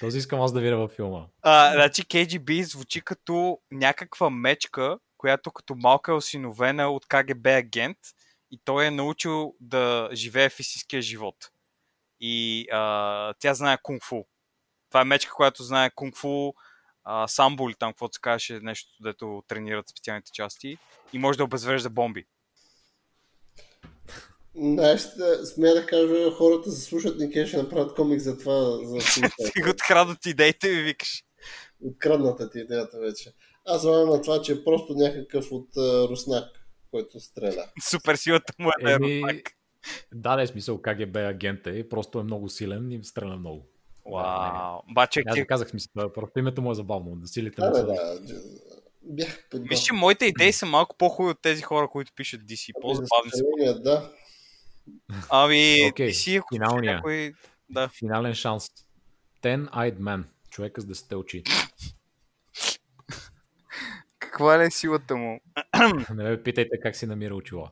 Този искам аз да видя във филма. А, значи KGB звучи като някаква мечка, която като малка е осиновена от КГБ агент и той е научил да живее в истинския живот. И а, тя знае кунг-фу. Това е мечка, която знае кунг-фу, а, самбо или там, каквото се казваше, нещо, дето тренират специалните части и може да обезврежда бомби. Да, смея да кажа, хората заслушат Нике, ще направят комик за това. За Ти го открадат идеите и викаш. Открадната ти идеята вече. Аз звъням на това, че е просто някакъв от а, руснак, който стреля. Супер силата му е да е Еми, руснак. да, не е смисъл КГБ агент е, просто е много силен и стреля много. Вау. Баче, Аз да казах смисъл, просто името му е забавно. Да силите Да, му са... да. Бях подготвен. Виж, че моите идеи са малко по-хубави от тези хора, които пишат DC. За По-забавни са. Да. Ами, Окей, DC, ако финалния. някой... Да. Финален шанс. Ten-Eyed Man. Човека с 10 очи. Каква е силата му? Не ме питайте как си намира очила.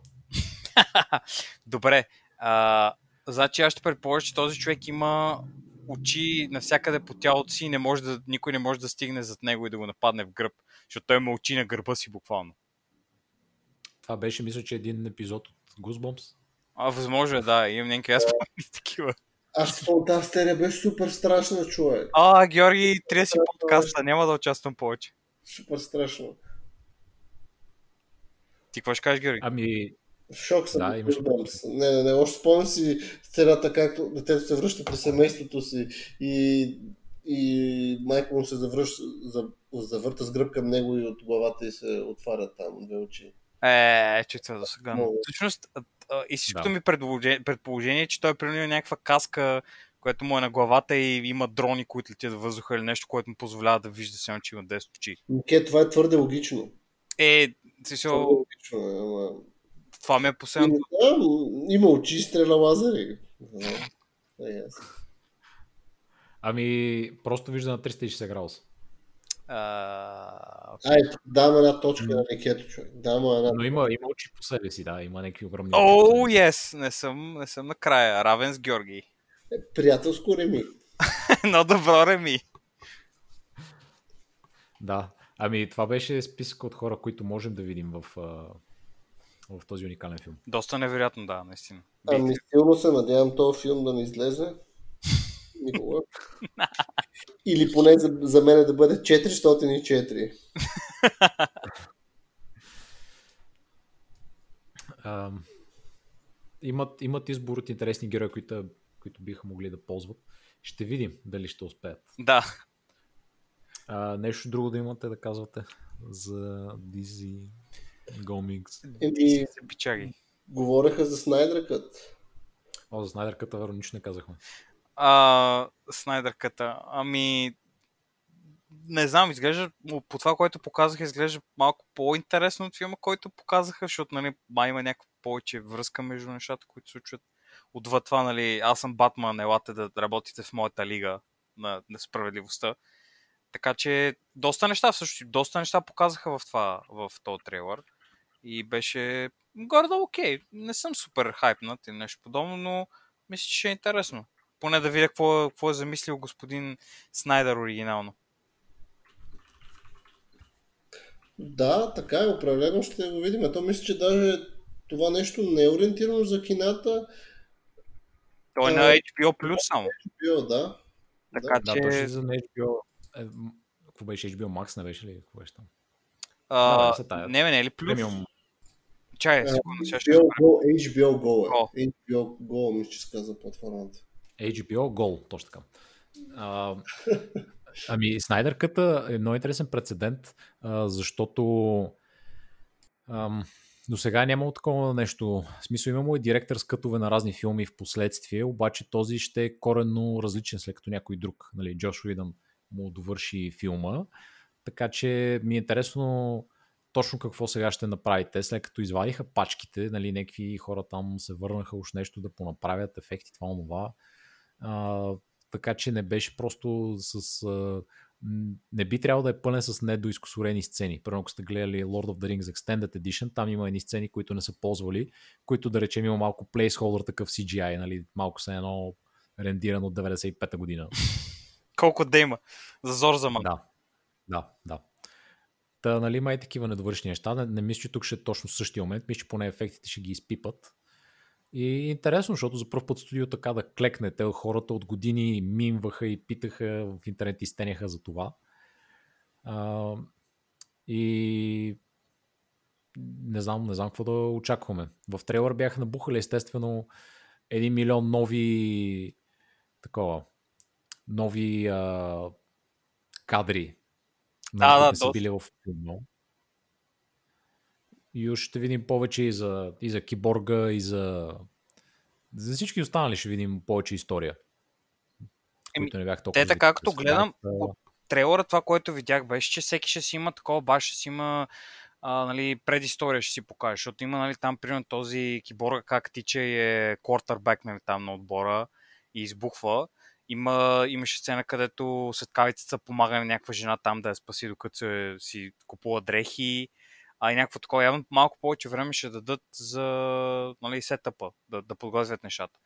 Добре. А, значи аз ще предположа, че този човек има очи навсякъде по тялото си и не може да, никой не може да стигне зад него и да го нападне в гръб, защото той има очи на гърба си буквално. Това беше, мисля, че един епизод от Goosebumps. А, възможно е, да, имам някакви аз помни такива. Аз тази серия беше супер страшна, човек. А, Георги, трябва си подкаста, няма да участвам повече. Супер страшно. Ти какво ще кажеш, Георги? В Ами, шок съм. Да, Goosebumps. Не, не, не. Още спомням си сцената, както детето се връща при семейството си и, и майка му се завръща, за, завърта с гръб към него и от главата й се отварят там две очи. Е, че това да сега. Много. Всъщност, а, истинското Да. ми предположение, предположение е, че той е примерно някаква каска, която му е на главата и има дрони, които летят във въздуха или нещо, което му позволява да вижда само, че има 10 очи. Нике, това е твърде логично. Е, Твърде смисъл, логично е, ама... това ми е последното. Да, има очи и стреля лазери. Ами, просто вижда на 360 градуса. А, Ай, дам една точка на Никето, човек. Дам една... Но има, има очи по себе си, да, има някакви огромни. О, си. yes! Не съм, не съм накрая. Равен с Георги. Приятелско реми. Едно добро реми. Да. Ами, това беше списък от хора, които можем да видим в, в този уникален филм. Доста невероятно, да, наистина. Ами силно се надявам този филм да не излезе. Никога. Или поне за, за мен да бъде 404. А, имат, имат избор от интересни герои, които, които биха могли да ползват. Ще видим дали ще успеят. Да. А, нещо друго да имате да казвате за? Еми, Се пичаги. говореха за Снайдер Кът. О, за Снайдерката, верно, нищо не казахме. А, Снайдърката. Ами, не знам, изглежда, по това, което показаха, изглежда малко по-интересно от филма, който показаха, защото, нали, май има някаква повече връзка между нещата, които се случват. Отвъд това, нали, аз съм Батман, елате да работите в моята лига на несправедливостта. Така че, доста неща, всъщност, доста неща показаха в това, в този трейлър. И беше гордо окей. Не съм супер хайпнат или нещо подобно, но мисля, че ще е интересно. Поне да видя какво, е- какво е замислил господин Снайдер оригинално. Да, така е, определено ще го видим. То мисля, че даже това нещо не е ориентирано за кината. Той е А, на HBO Plus само. Био, да. Така Да, че... точно за на HBO. Е, какво беше HBO Max, не беше ли? Какво беше там? А, тая. не, бе, не е ли плюс? Премиум. Чай, А, секунда, сега ще HBO. Go, HBO Go е. Go. HBO Go, мисля, че се казва платформата. HBO Goal, точно така. А, ами, Снайдерката е много интересен прецедент, а, защото ам, до сега е нямало такова нещо. В смисъл имamo и директор с кътове на разни филми в последствие, обаче този ще е коренно различен след като някой друг. Нали, Джош Уидън му довърши филма. Така че ми е интересно точно какво сега ще направите, след като извадиха пачките, нали, някакви хора там се върнаха уж нещо да понаправят ефекти, това, това. А, така че не беше просто с... А, не би трябвало да е пълен с недоизкусорени сцени. Първо, ако сте гледали Lord of the Rings Extended Edition, там има едни сцени, които не са ползвали, които да речем има малко placeholder такъв CGI, нали, малко са едно рендирано от 95-та година. Колко да има. За зор за мън. Да, да, да. Та, нали, има и такива недовършени неща. Не, не мисля, че тук ще е точно същия момент. Мисля, че поне ефектите ще ги изпипат. И интересно, защото за първ път студио така да клекне. Те хората от години мимваха и питаха в интернет и стеняха за това. А, и не знам, не знам какво да очакваме. В трейлър бяха набухали естествено един милион нови такова нови а, кадри, Да, нали, да, които са били в филма. И ще видим повече и за, и за киборга, и за... За всички останали ще видим повече история. Еми, не бях толкова те така, като гледам, от трейлера това, което видях, беше, че всеки ще си има такова, баш ще си има а, нали, предистория ще си покаже, защото има нали, там, примерно, този киборга как тича и е квартърбек нали, там на отбора и избухва. Има, имаше сцена, където светкавицата помага на някаква жена там да я спаси, докато се, си купува дрехи. А и някакво такова, явно малко повече време ще дадат за нали, сетъпа, да, да подготвят нещата.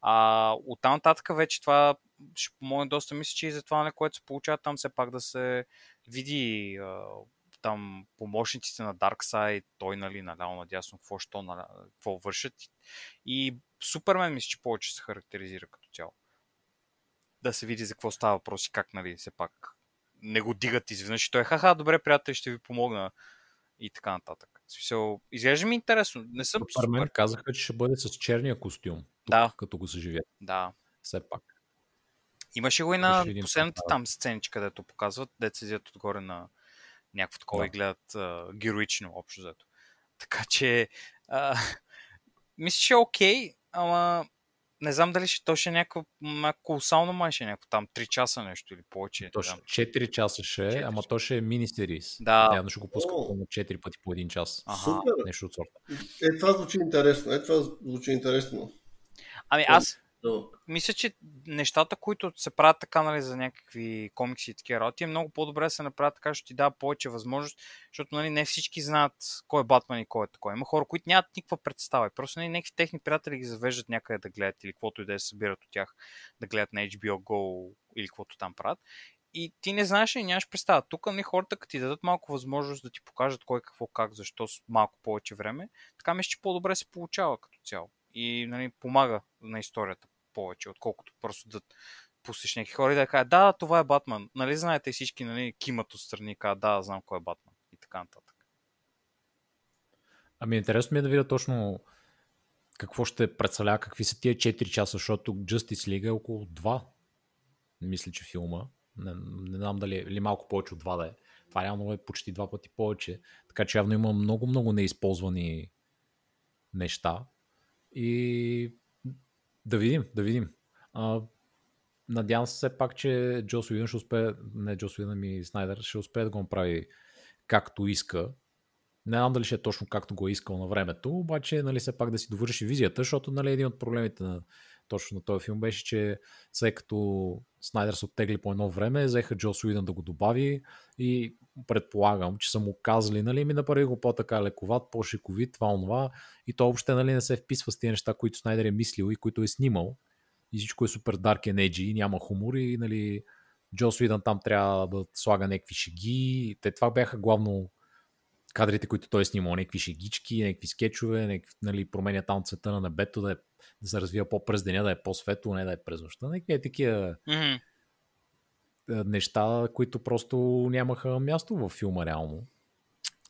А от там нататък вече това ще помогне доста. Мисля, че и за това, на което се получава там, все пак да се види там помощниците на Darkseid, той, нали, наляво надясно, какво, що, какво вършат. И Супермен мисля, че повече се характеризира като цяло. Да се види за какво става въпрос и как, нали, все пак не го дигат изведнъж и той е, ха-ха, добре, приятели, ще ви помогна и така нататък. Смисъл, изглежда ми интересно. Не съм Супермен супер. казаха, че ще бъде с черния костюм. Тук, Да. Като го съживят. Да. Все пак. Имаше го и на видим последната там сценичка, където показват, седят отгоре на някакво такова Да. и гледат а, героично общо взето. Така че, а, мисля, че е окей, ама не знам дали ще, то ще е някакво, м, колосално май ще е някакво там 3 часа нещо или повече. То не ще знам. 4 часа ще е, Четири ама то ще е мини сериз. Да. Явно ще го пускат О. на 4 пъти по един час. Аха. Супер. Нещо от сорта. Е, това звучи интересно. Е, това звучи интересно. Ами аз Мисля, че нещата, които се правят така, нали, за някакви комикси и такива работи, е много по-добре да се направят така, защото ти дава повече възможност, защото нали, не всички знаят кой е Батман и кой е такой. Има хора, които нямат никаква представа. Просто нали, някакви техни приятели ги завеждат някъде да гледат или каквото и да се събират от тях да гледат на HBO Go или каквото там правят. И ти не знаеш и нямаш представа. Тук нали, хората, като ти дадат малко възможност да ти покажат кой какво, как, защо с малко повече време, така мисля, че по-добре се получава като цяло. И нали, помага на историята повече, отколкото просто да пуснеш някакви хора и да кажат, да, това е Батман. Нали знаете всички нали, кимат отстрани и да, знам кой е Батман. И така нататък. Ами интересно ми е да видя точно какво ще представлява, какви са тия 4 часа, защото Justice League е около 2. Мисля, че филма. Не, не знам дали или малко повече от 2 да е. Това реално е почти два пъти повече. Така че явно има много-много неизползвани неща. И да видим, да видим. А, надявам се все пак, че Джос Уидън ще успее, не Джос Уидън, ми Снайдер, ще успее да го направи както иска. Не знам дали ще е точно както го е искал на времето, обаче нали, все пак да си довърши визията, защото нали, един от проблемите на точно на този филм беше, че след като Снайдер се оттегли по едно време, взеха Джос Уидън да го добави и предполагам, че са му казали, нали, ми направи го по-така лековат, по-шиковит, това, онова, и то въобще нали, не се вписва с тези неща, които Снайдер е мислил и които е снимал. И всичко е супер dark and edgy, няма хумор и нали, Джос Уидън там трябва да слага някакви шеги. Те това бяха главно кадрите, които той е снимал, някакви шегички, някакви скетчове, някакви, нали, променя там цвета на небето, да, е, да се развива по-през деня, да е по-светло, не да е през нощта. Някакви такива Mm-hmm. неща, които просто нямаха място във филма реално.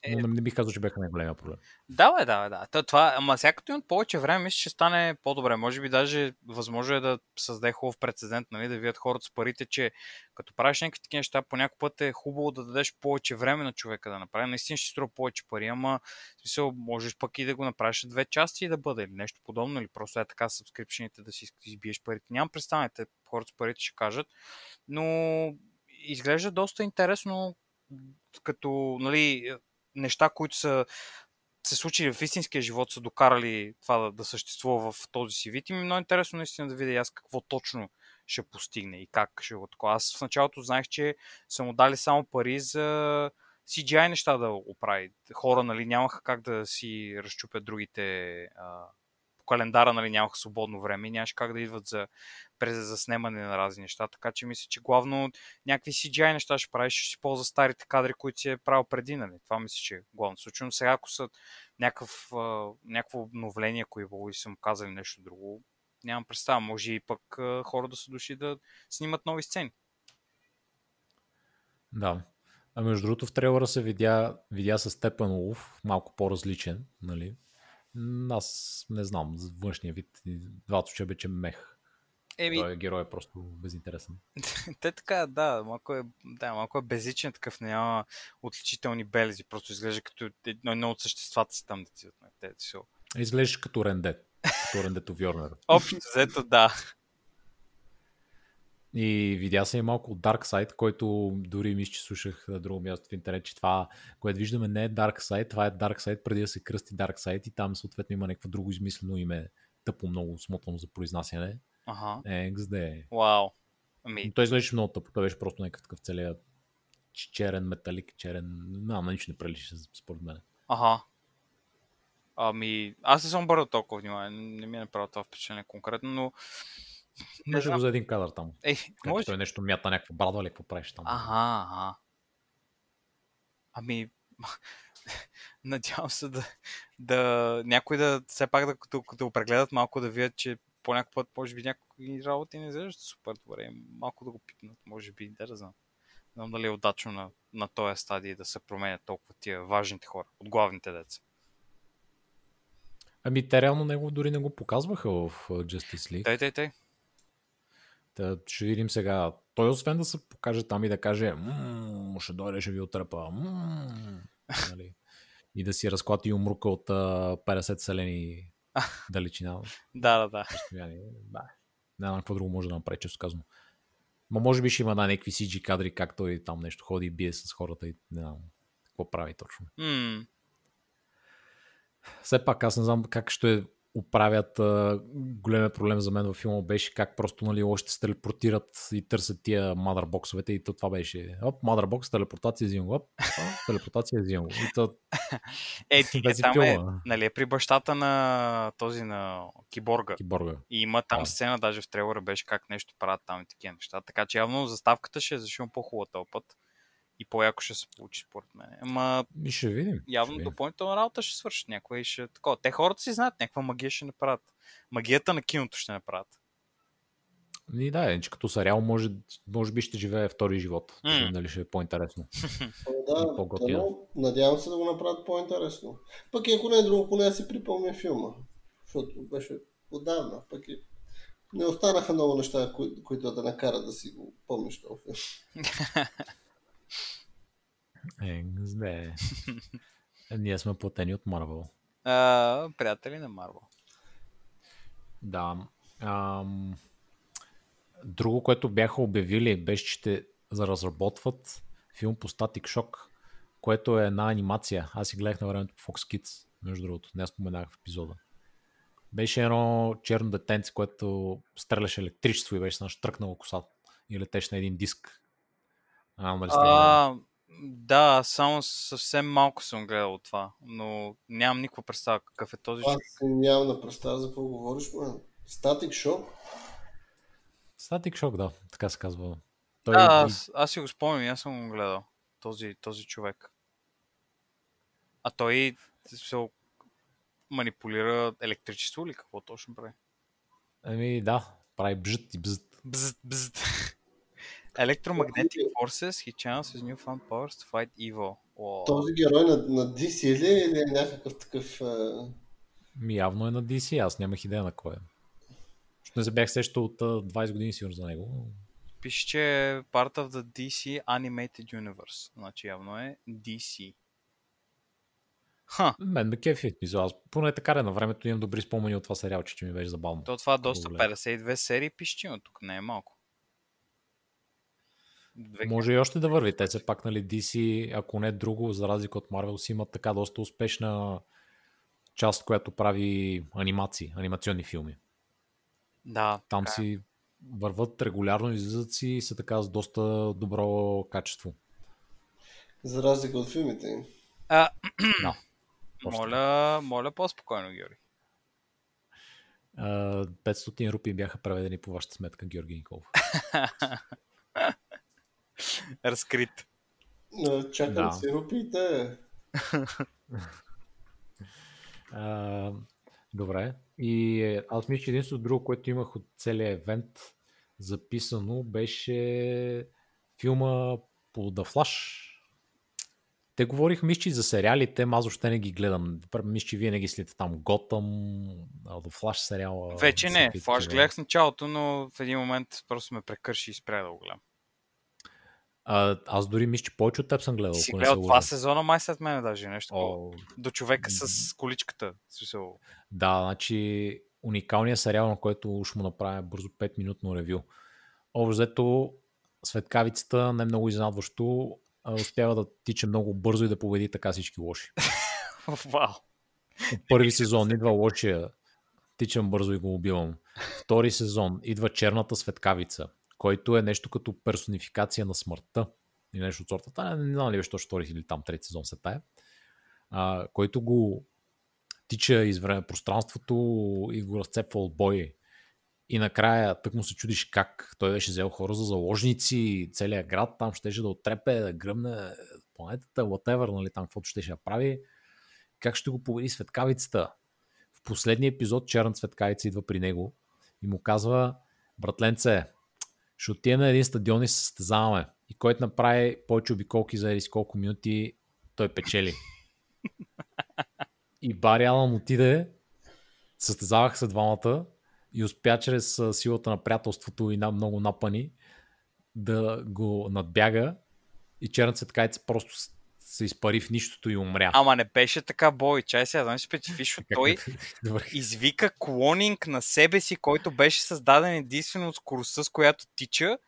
Е. Но не, бих казал, че бяха най-големия проблем. Да, бе, да, бе, да. То, това, ама сега като имат повече време, мисля, че стане по-добре. Може би даже възможно е да създаде хубав прецедент, нали, да видят хората с парите, че като правиш някакви такива неща, по някой път е хубаво да дадеш повече време на човека да направи. Наистина ще струва повече пари, ама в смисъл, можеш пък и да го направиш две части и да бъде или нещо подобно, или просто е така сабскрипшените да си избиеш парите. Нямам представете, хората с парите ще кажат, но изглежда доста интересно като нали, неща, които са се случили в истинския живот, са докарали това да, да съществува в този си вид. И ми е много интересно наистина да видя аз какво точно ще постигне и как ще го такова. Аз в началото знаех, че са му дали само пари за CGI неща да оправи. Хора, нали, нямаха как да си разчупят другите а, календара, нали, нямаха свободно време и нямаше как да идват за, през за снимане на разни неща. Така че мисля, че главно някакви CGI неща ще правиш, ще си ползва старите кадри, които си е правил преди. Нали. Това мисля, че е главно случай. Но сега, ако са някакъв, някакво обновление, ако е било и са му казали нещо друго, нямам представа. Може и пък хора да са дошли да снимат нови сцени. Да. А между другото в трейлера се видя, видя с Степан Улов, малко по-различен, нали? Аз не знам, външния вид, двата че беше мех. Еми, Той герой е просто безинтересен. те така, да, малко е, да, малко е безичен такъв, няма отличителни белези, просто изглежда като едно, едно от съществата си там те, си. Изглеждаш като Рендет, като Рендето Вьорнер. Общо взето, да. И видя се и малко от Dark Side, който дори мисля, че слушах на друго място в интернет, че това, което виждаме не е Dark Side, това е Dark Side преди да се кръсти Dark Side и там съответно има някакво друго измислено име, тъпо много смотано за произнасяне. Ага. XD. Вау. Ами, той изглеждаше много тъпо, той беше просто някакъв такъв целият черен металик, черен, на нищо не прилича според мен. ага. Ами, аз не съм обърнал толкова внимание, не ми е направил това впечатление конкретно, но... Може го за един кадър там. Как може. той нещо мята някаква брадва или какво правиш там. Ага, ага. Ами, надявам се да, да някой да все пак да, да го прегледат малко, да видят, че по някой път, може би, някои работи не изглеждат супер добре. Малко да го пипнат, може би, да, да знам. Не знам дали е удачно на, на този стадий да се променят толкова тия важните хора, от главните деца. Ами те реално него дори не го показваха в Justice League. Тай, тай, тай. Та, ще видим сега. Той освен да се покаже там и да каже «Мм, ще дойде, ще ви отръпа. Мм», нали? И да си разклати умрука от а, 50 селени далечина. Да, да, да. разстояние. Да. Не знам какво друго може да направи, често казано. Ма може би ще има да, някакви CG кадри, как той там нещо ходи и бие с хората и не знам какво прави точно. М, Все пак аз не знам как ще оправят. а, Големия проблем за мен във филма беше как просто нали, още се телепортират и търсят тия мадрбоксовете и то това беше. Оп, мадрбокс, телепортация, взимам го. Оп, а, телепортация, взимам го. То, Е, ти, е, там е, нали, е при бащата на този на киборга. киборга. И има там Да. сцена, даже в трейлера беше как нещо правят там и такива неща. Така че явно заставката ще е защо по-хубава този път. И по-яко ще се получи според мен. Ама И ще видим. явно ще видим. допълнителна работа ще свършат някой и ще такова. Те хората си знаят, някаква магия ще направят. Магията на киното ще направят. И да, е, че като сериал може, може би ще живее втори живот. Дали ще е по-интересно. Да, И по-готино. но надявам се да го направят по-интересно. Пък и ако не е друго, поне да си припомня филма. защото беше отдавна. Пък и не останаха много неща, кои, които да накарат да си го помниш този филм. Е, не. Ние сме платени от Марвел. Приятели на Марвел. Да. Ам... Друго, което бяха обявили, беше, че ще разработват филм по Static Shock, което е една анимация. Аз си гледах на времето по Fox Kids, между другото. Не споменах в епизода. Беше едно черно детенце, което стреляше електричество и беше се наштръкнало косата и летеше на един диск. А, а, да, само съвсем малко съм гледал това, но нямам никаква представа какъв е този Аз нямам на представа за какво говориш, man. Static Shock? Static Shock, да, така се казва. Той... Да, аз, аз си го спомням, аз съм го гледал, този, този човек. А той се манипулира електричество или какво точно прави? Ами да, прави бжът и бзът. Бзът, бзът. Electromagnetic forces, he channels his newfound powers to fight evil. Wow. Този герой на, на DC или, или е някакъв такъв... Uh... Ми явно е на DC, аз нямах идея на кой е. Ще не се бях сещал от 20 години сигурно за него. Пише, че е part of the DC Animated Universe. Значи явно е DC. Ха. Мен ме кефи Аз поне така на времето имам добри спомени от това сериал, че ми беше забавно. То това доста 52 серии пише, но тук не е малко. Може и още да върви. Те се пак, нали, DC, ако не друго, за разлика от Marvel, си имат така доста успешна част, която прави анимации, анимационни филми. Да. Там така. Е. си върват регулярно, излизат си и са така с доста добро качество. За разлика от филмите им. А, да. Моля, моля по-спокойно, Георги. 500 рупии бяха преведени по вашата сметка, Георги Николов. Разкрит. Чакам да. си рупиите. а, добре. И е, аз мисля, че единството друго, което имах от целия евент записано, беше филма по The Flash. Те говорих, мисля, за сериалите, аз още не ги гледам. Мисля, че вие не ги следите там. Готъм, The Flash сериала. Вече не. Flash гледах с началото, но в един момент просто ме прекърши и спря да го гледам. А, аз дори мисля, че повече от теб съм гледал. Си гледал два сезона май след мен даже нещо. О, до човека с количката. Смисъл. Да, значи уникалният сериал, на който уж му направя бързо 5 минутно ревю. Общо взето, светкавицата, не много изненадващо, успява да тича много бързо и да победи така всички лоши. Вау. Първи сезон идва лошия, тичам бързо и го убивам. Втори сезон идва черната светкавица който е нещо като персонификация на смъртта и нещо от сорта. Не знам ли беше точно втори или там трети сезон се тая. А, който го тича из време пространството и го разцепва от бой. И накрая тък му се чудиш как той беше взел хора за заложници, целият град там щеше да отрепе, да гръмне планетата, whatever, нали, там каквото ще, ще прави. Как ще го победи светкавицата? В последния епизод черна светкавица идва при него и му казва, братленце, ще отидем на един стадион и се състезаваме. И който направи повече обиколки за еди колко минути, той печели. И Бари Алън отиде, състезавах се двамата и успя чрез силата на приятелството и на много напани да го надбяга и черната светкайца просто се изпари в нищото и умря. Ама не беше така бой. Чай сега, знам специфично. Той извика клонинг на себе си, който беше създаден единствено от скоростта, с която тича.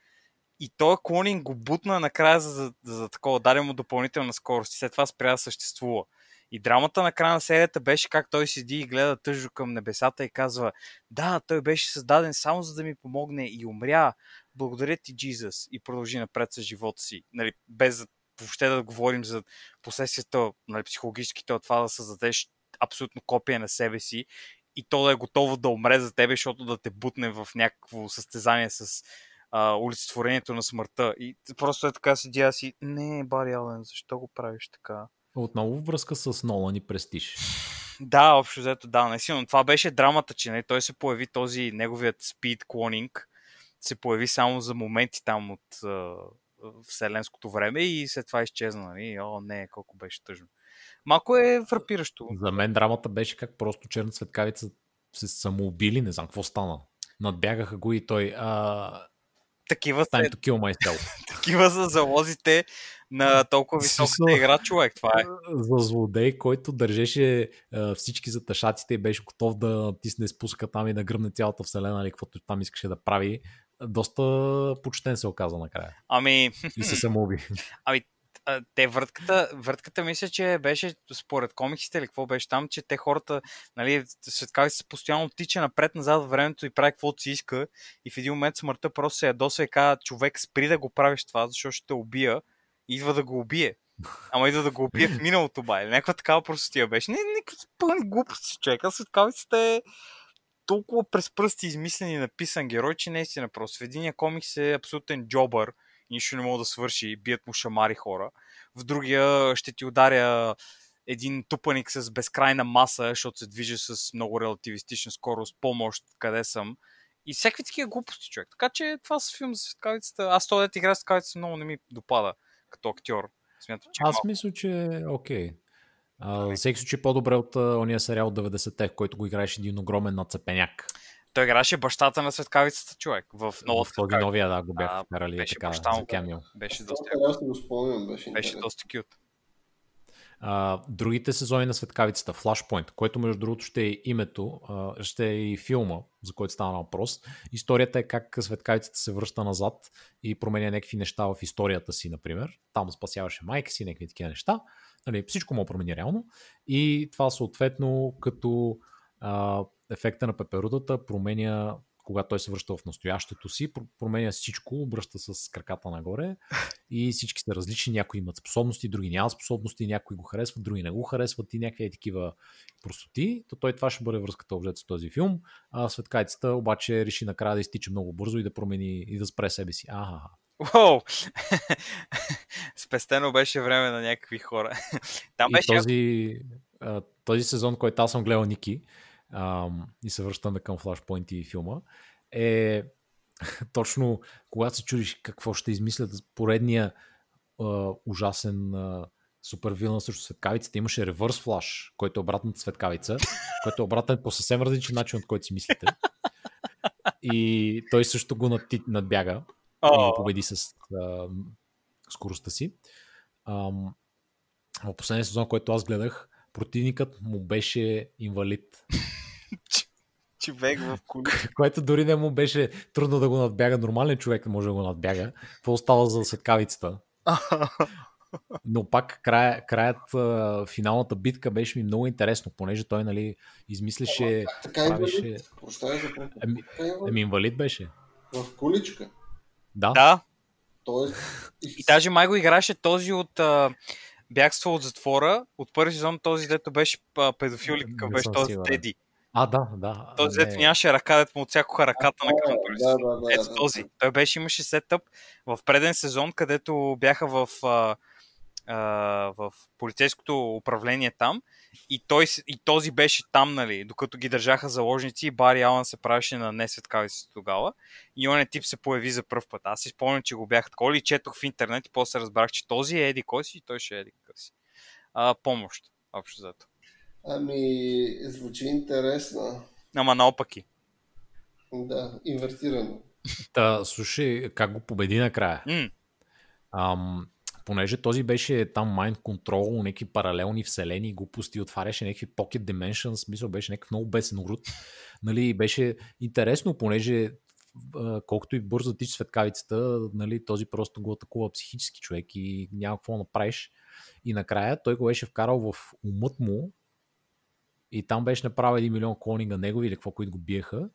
И той клонинг го бутна накрая за, за, за такова, даде му допълнителна скорост и след това спря да съществува. И драмата на края на серията беше как той седи и гледа тъжо към небесата и казва да, той беше създаден само за да ми помогне и умря. Благодаря ти, Джизъс. И продължи напред с живота си. Нали, без въобще да говорим за последствията нали, психологическите от това да създадеш абсолютно копия на себе си и то да е готово да умре за тебе, защото да те бутне в някакво състезание с а, олицетворението на смъртта. И просто е така седи аз и не, Бари Ален, защо го правиш така? Отново връзка с Нолан и Престиж. Да, общо взето, да, наистина. Това беше драмата, че не, той се появи този неговият спид клонинг, се появи само за моменти там от вселенското време и след това изчезна. Нали? О, не, колко беше тъжно. Малко е фрапиращо. За мен драмата беше как просто черна светкавица се самоубили, не знам какво стана. Надбягаха го и той а, Такива са, to kill myself. такива са залозите на толкова високата игра, човек. Това е. за злодей, който държеше а, всички за тъшаците и беше готов да натисне спуска там и да гръмне цялата вселена, или каквото там искаше да прави. Доста почтен се оказа накрая. Ами, И се самоуби. а, те въртката, въртката мисля, че беше според комиксите или какво беше там, че те хората, нали, светкавицата се постоянно тича напред-назад във времето и прави каквото си иска и в един момент смъртта просто се ядоса и казва, човек спри да го правиш това, защото ще те убия. И идва да го убие. Ама идва да го убие в миналото, ба. Или някаква такава простотия беше. Не, никакви пълни глупости, човек. А светкавицата е толкова през пръсти измислен и написан герой, че наистина просто. В единия комикс е абсолютен джобър нищо не мога да свърши, бият му шамари хора. В другия ще ти ударя един тупаник с безкрайна маса, защото се движи с много релативистична скорост, помощ, къде съм. И всякакви такива глупости, човек. Така че това са филм за светкавицата. Аз този дете игра с светкавицата много не ми допада като актьор. Смятам, че Аз малко- мисля, че е окей. А, във всеки случай по-добре от а, ония сериал от 90-те, в който го играеше един огромен нацепеняк. той играше бащата на светкавицата, човек. В В новата този светкавица. новия, да, го бях вкарали беше така баща му. за камио. Беше доста, беше доста кют. А, другите сезони на Светкавицата, Flashpoint, което между другото ще е името, а, ще е и филма, за който стана въпрос. Историята е как Светкавицата се връща назад и променя някакви неща в историята си, например. Там спасяваше майка си, някакви такива неща. Нали, всичко му промени реално. И това съответно като а, ефекта на пеперудата променя когато той се връща в настоящето си, про- променя всичко, обръща с краката нагоре и всички са различни. Някои имат способности, други нямат способности, някои го харесват, други не го харесват и някакви е такива простоти. То той това ще бъде връзката обжет с този филм. А светкайцата обаче реши накрая да изтича много бързо и да промени и да спре себе си. Ага. Уоу! Спестено беше време на някакви хора. Там И беше... този, а, този сезон, който аз съм гледал Ники ам, и се връщаме към Flashpoint и филма, е точно когато се чудиш какво ще измислят поредния а, ужасен а, супервилна срещу светкавицата, имаше ревърс флаш, който е обратната светкавица, който е обратен по съвсем различен начин, от който си мислите. И той също го надбяга и О, го победи с а, скоростта си. В последния сезон, който аз гледах, противникът му беше инвалид, човек в коли. което дори не му беше трудно да го надбяга. Нормален човек не може да го надбяга. Какво остава за светкавицата? Но пак края, краят, финалната битка беше ми много интересно, понеже той нали, измисляше... Така правеше- инвалид. Прощай за. Ами, инвалид. ами инвалид беше. В количка. Да. да, Тоест, и даже май го играше този от а, бягство от затвора, от първи сезон този, дето беше а, педофил, какъв беше този сигурен. Теди. А, да, да. Този, дето нямаше ръка, дето му отсякоха ръката на А, кръвното ли да, да, да, Ето да, този. да. Той беше, имаше сетъп в преден сезон, където бяха в, а, а, в полицейското управление там и, той, и този беше там, нали, докато ги държаха заложници и Бари Алън се правеше на несветкавицата тогава и он тип се появи за първ път. Аз си спомням, че го бях такова и четох в интернет и после разбрах, че този е Еди кой си и той ще е Еди какъв си. А, помощ, общо зато. Ами, звучи интересно. Ама наопаки. Да, инвертирано. Та, слушай, как го победи накрая? М, Ам, понеже този беше там mind control, някакви паралелни вселени, глупости, отваряше някакви pocket dimensions, смисъл беше някакъв много бесен груд. Нали, беше интересно, понеже колкото и бързо тича светкавицата, нали, този просто го атакува психически човек и няма какво направиш. И накрая той го беше вкарал в умът му и там беше направил един милион клонинга негови или какво, които го биеха.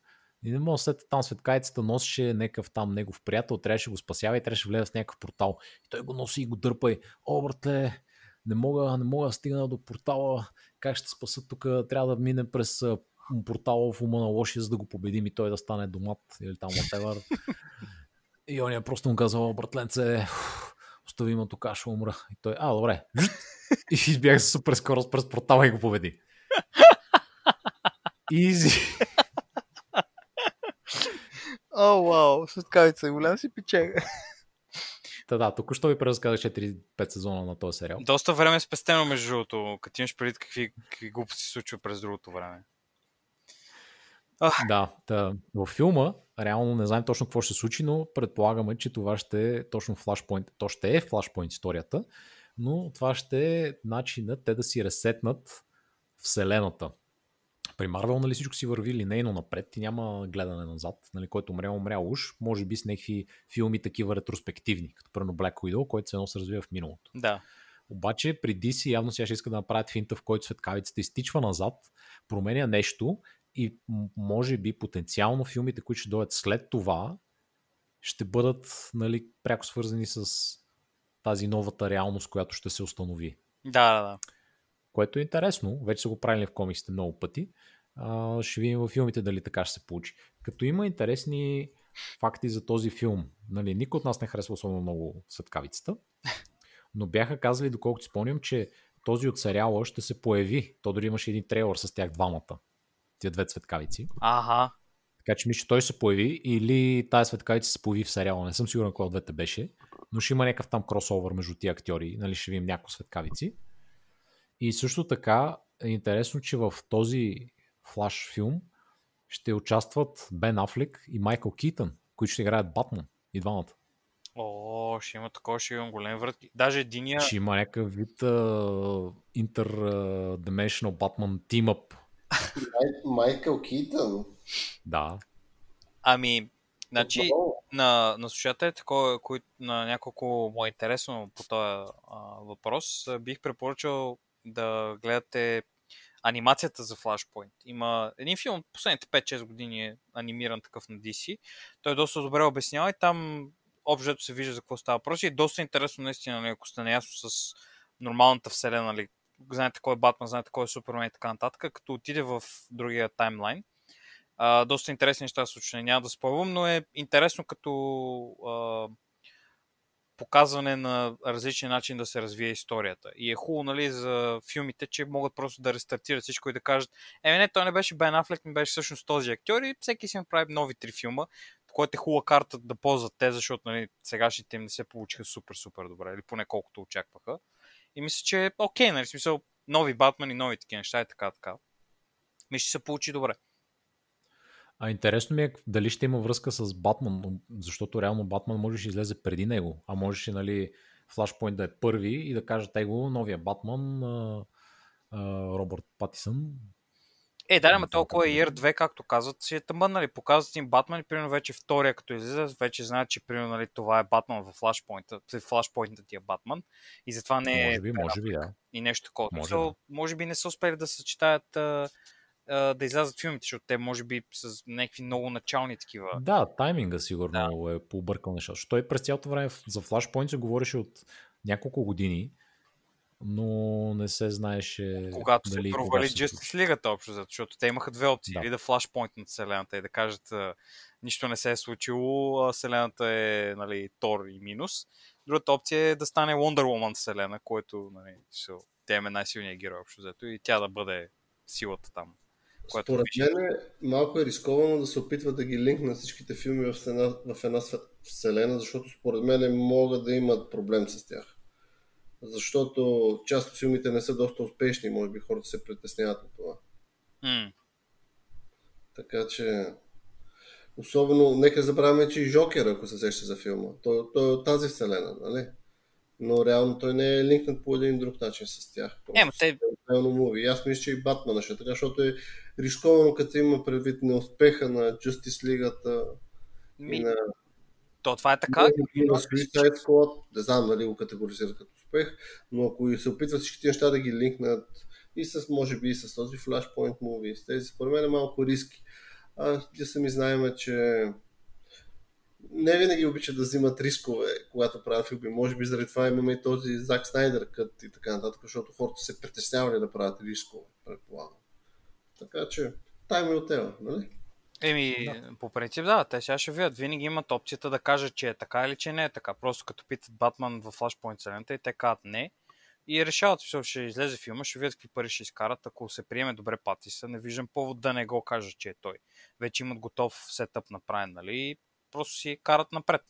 И не мога след там светкайцата носеше някакъв там негов приятел, трябваше го спасява и трябваше да влезе в някакъв портал. И той го носи и го дърпа и, о, братле, не мога, не мога да стигна до портала, как ще спаса тук, трябва да мине през портала в ума на лошия, за да го победим и той да стане домат или там whatever. и он е просто му казал, братленце, остави ме тук, ще умра. И той, а, добре. и избяга с супер скорост през портала и го победи. Изи. О, вау, светкавица, голям си печега. Та да, току-що ви преразказах 4-5 сезона на този сериал. Доста време е спестено, между другото, като имаш предвид какви, какви глупости се случва през другото време. Да, да, във филма реално не знаем точно какво ще се случи, но предполагаме, че това ще е точно флашпоинт. То ще е флашпоинт историята, но това ще е начинът те да си ресетнат вселената. При Марвел, нали, всичко си върви линейно напред и няма гледане назад. Нали, който умрял, умрял уж. Може би с някакви филми такива ретроспективни, като примерно Black Widow, който се едно се развива в миналото. Да. Обаче при DC явно сега ще иска да направят финта, в който светкавицата изтичва назад, променя нещо и може би потенциално филмите, които ще дойдат след това, ще бъдат нали, пряко свързани с тази новата реалност, която ще се установи. Да, да, да. Което е интересно. Вече са го правили в комиксите много пъти. А, ще видим във филмите дали така ще се получи. Като има интересни факти за този филм. Нали, никой от нас не харесва особено много светкавицата, но бяха казали, доколкото спомням, че този от сериала ще се появи. То дори имаше един трейлър с тях двамата. Тия две цветкавици. Ага. Така че мисля, че той се появи или тая светкавица се появи в сериала. Не съм сигурен кой от двете беше, но ще има някакъв там кросовър между тия актьори. Нали, ще видим някои светкавици. И също така е интересно, че в този флаш филм ще участват Бен Афлек и Майкъл Китън, които ще играят Батман и двамата. О, ще има такова, ще имам големи врътки. Даже единия... Ще има някакъв вид uh, interdimensional Batman team up. Майкъл Китън? Да. Ами, значи, на, на слушателите, които на няколко му е интересно по този а, въпрос, бих препоръчал да гледате анимацията за Flashpoint. Има един филм последните 5-6 години е анимиран такъв на DC. Той е доста добре обяснява и там общо се вижда за какво става въпрос и е доста интересно наистина, нали, ако сте наясно с нормалната вселена, нали, знаете кой е Батман, знаете кой е Супермен и така нататък, като отиде в другия таймлайн. А, доста интересни неща се няма да спойвам, но е интересно като а, показване на различни начин да се развие историята. И е хубаво, нали, за филмите, че могат просто да рестартират всичко и да кажат, еми не, той не беше Бен Афлек, не беше всъщност този актьор и всеки си направи нови три филма, което е хубава карта да ползват те, защото нали, сегашните им не се получиха супер, супер добре, или поне колкото очакваха. И мисля, че е окей, нали, смисъл, нови Батман нови такива неща и така, така. Мисля, че се получи добре. А интересно ми е дали ще има връзка с Батман, защото реално Батман може да излезе преди него, а можеше, нали, Flashpoint да е първи и да кажат его, новия Батман, Робърт Патисън. Е, да, ама толкова е Year 2, както казват, си е тъмън, нали, показват им Батман и примерно вече втория, като излиза, вече знаят, че примерно нали, това е Батман в Flashpoint, в Flashpoint ти е Батман и затова не е... Може би, може би, да. И нещо такова. Може, so, може би не са успели да съчетаят а, да излязат филмите, защото те може би с някакви много начални такива. Да, тайминга сигурно да. е побъркал неща. Защото той през цялото време за Flashpoint се говореше от няколко години, но не се знаеше. Когато дали, се провали Justice League общо, защото те имаха две опции. Да. Или да флашпойнт на Вселената и да кажат нищо не се е случило, Вселената е нали, Тор и минус. Другата опция е да стане Wonder Woman Вселена, което нали, тя е най-силният герой общо взето и тя да бъде силата там. Което Според мен е малко е рисковано да се опитва да ги линкнат всичките филми в една, в една вселена, защото според мен могат да имат проблем с тях. Защото част от филмите не са доста успешни, може би хората се притесняват от това. Mm. Така че, особено, нека забравяме, че и Жокер, ако се сеща за филма, той, той е от тази вселена, нали? Но реално той не е линкнат по един друг начин с тях. Е, но те... Реално муви. Аз мисля, че и Батмана ще е така, защото е рисковано, като има предвид неуспеха на Justice League Ми... и на... То това е така. И на Suicide Squad, не знам дали го категоризират като успех, но ако се опитват всички неща да ги линкнат и с, може би, и с този Flashpoint movie, с тези, според мен е малко риски. А ние сами знаем, че не винаги обичат да взимат рискове, когато правят филми. Може би заради това имаме и този Зак Снайдер кът и така нататък, защото хората се притеснявали да правят рискове, предполагам. Така че, тайм е отева, нали? Еми, да. по принцип да, те сега ще видят. Винаги имат опцията да кажат, че е така или че не е така. Просто като питат Батман в Flashpoint Селента и те казват не. И решават, че ще излезе филма, ще видят какви пари ще изкарат. Ако се приеме добре Патиса, не виждам повод да не го кажа, че е той. Вече имат готов сетъп направен, нали? Просто си карат напред.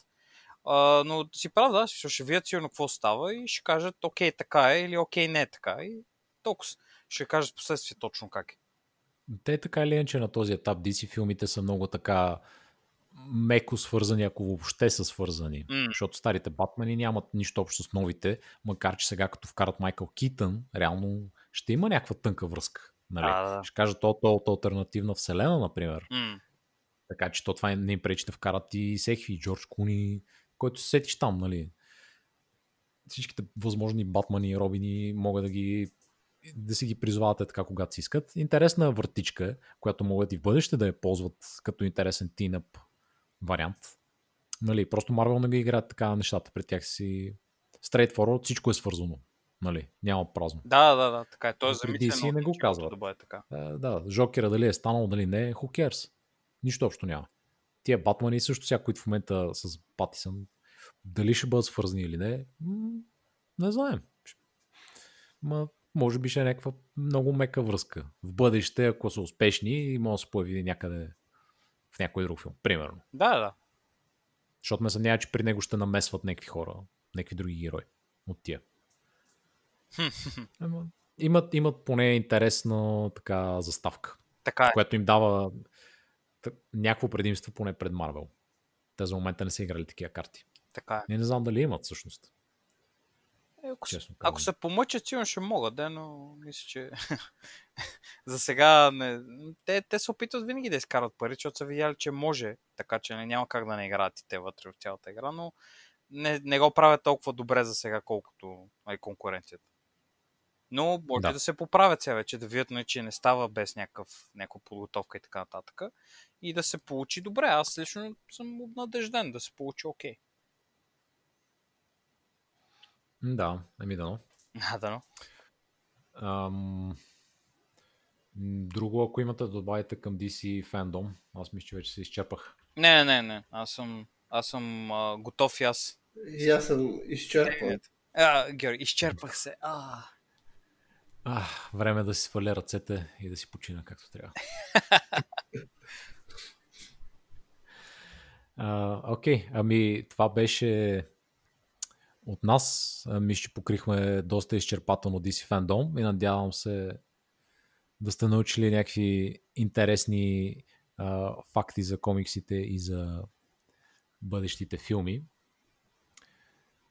А, но си прав, да, ще видят сигурно какво става и ще кажат окей така е или окей не е така и толкова. Ще кажат последствие точно как е. те така или иначе на този етап DC филмите са много така меко свързани, ако въобще са свързани. М. Защото старите Батмани нямат нищо общо с новите, макар че сега като вкарат Майкъл Китън, реално ще има някаква тънка връзка. Нали? Да, да. Ще кажа, то, то от альтернативна вселена, например. М. Така че то това не им пречи да вкарат и всеки, и Джордж Куни, който се сетиш там, нали? Всичките възможни Батмани и Робини могат да ги да си ги призвавате така, когато си искат. Интересна въртичка, е, която могат и в бъдеще да я ползват като интересен тинъп вариант. Нали, просто Марвел не ги играят така нещата. При тях си straightforward, всичко е свързано. Нали, няма празно. Да, да, да, така е. Той е замислено DC не го казват. Да бъде така. А, да, Жокера дали е станал, дали не, who cares? Нищо общо няма. Тия Батмани също сега, които в момента с Патисън, дали ще бъдат свързани или не, не знаем. Ма, може би ще е някаква много мека връзка. В бъдеще, ако са успешни, може да се появи някъде в някой друг филм, примерно. Да, да. Защото ме съмнява, че при него ще намесват някакви хора, някакви други герои от тия. Имат, имат поне интересна така заставка, Така е. която им дава някакво предимство поне пред Марвел. Те за момента не са играли такива карти. Така е. Не, не знам дали имат всъщност. Е, Ако, се- Честно ако се помъчат, сигурно ще могат, да, но мисля, че за сега не... те, те се опитват винаги да изкарат пари, защото са видяли, че може, така че не, няма как да не играят и те вътре в цялата игра, но не, не го правят толкова добре за сега, колкото е конкуренцията. Но може Да. да. се поправят сега вече, да видят, нали, че не става без някакъв, някаква подготовка и така нататък. И да се получи добре. Аз лично съм обнадежден да се получи окей. М, Да, ами дано. А, да, но. Ам... Друго, ако имате да добавите към DC фандом, аз мисля, че вече се изчерпах. Не, не, не. Аз съм, аз съм а, готов и аз. И аз съм изчерпан. А, Георги, изчерпах се. А. А, време да си сваля ръцете и да си почина както трябва. А, Окей, ами това беше от нас. Мисля, че покрихме доста изчерпателно DC фандом и надявам се да сте научили някакви интересни а, факти за комиксите и за бъдещите филми.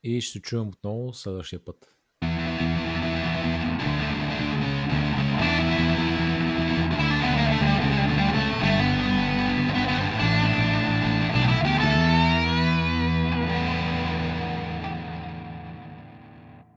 И ще се чуем отново следващия път.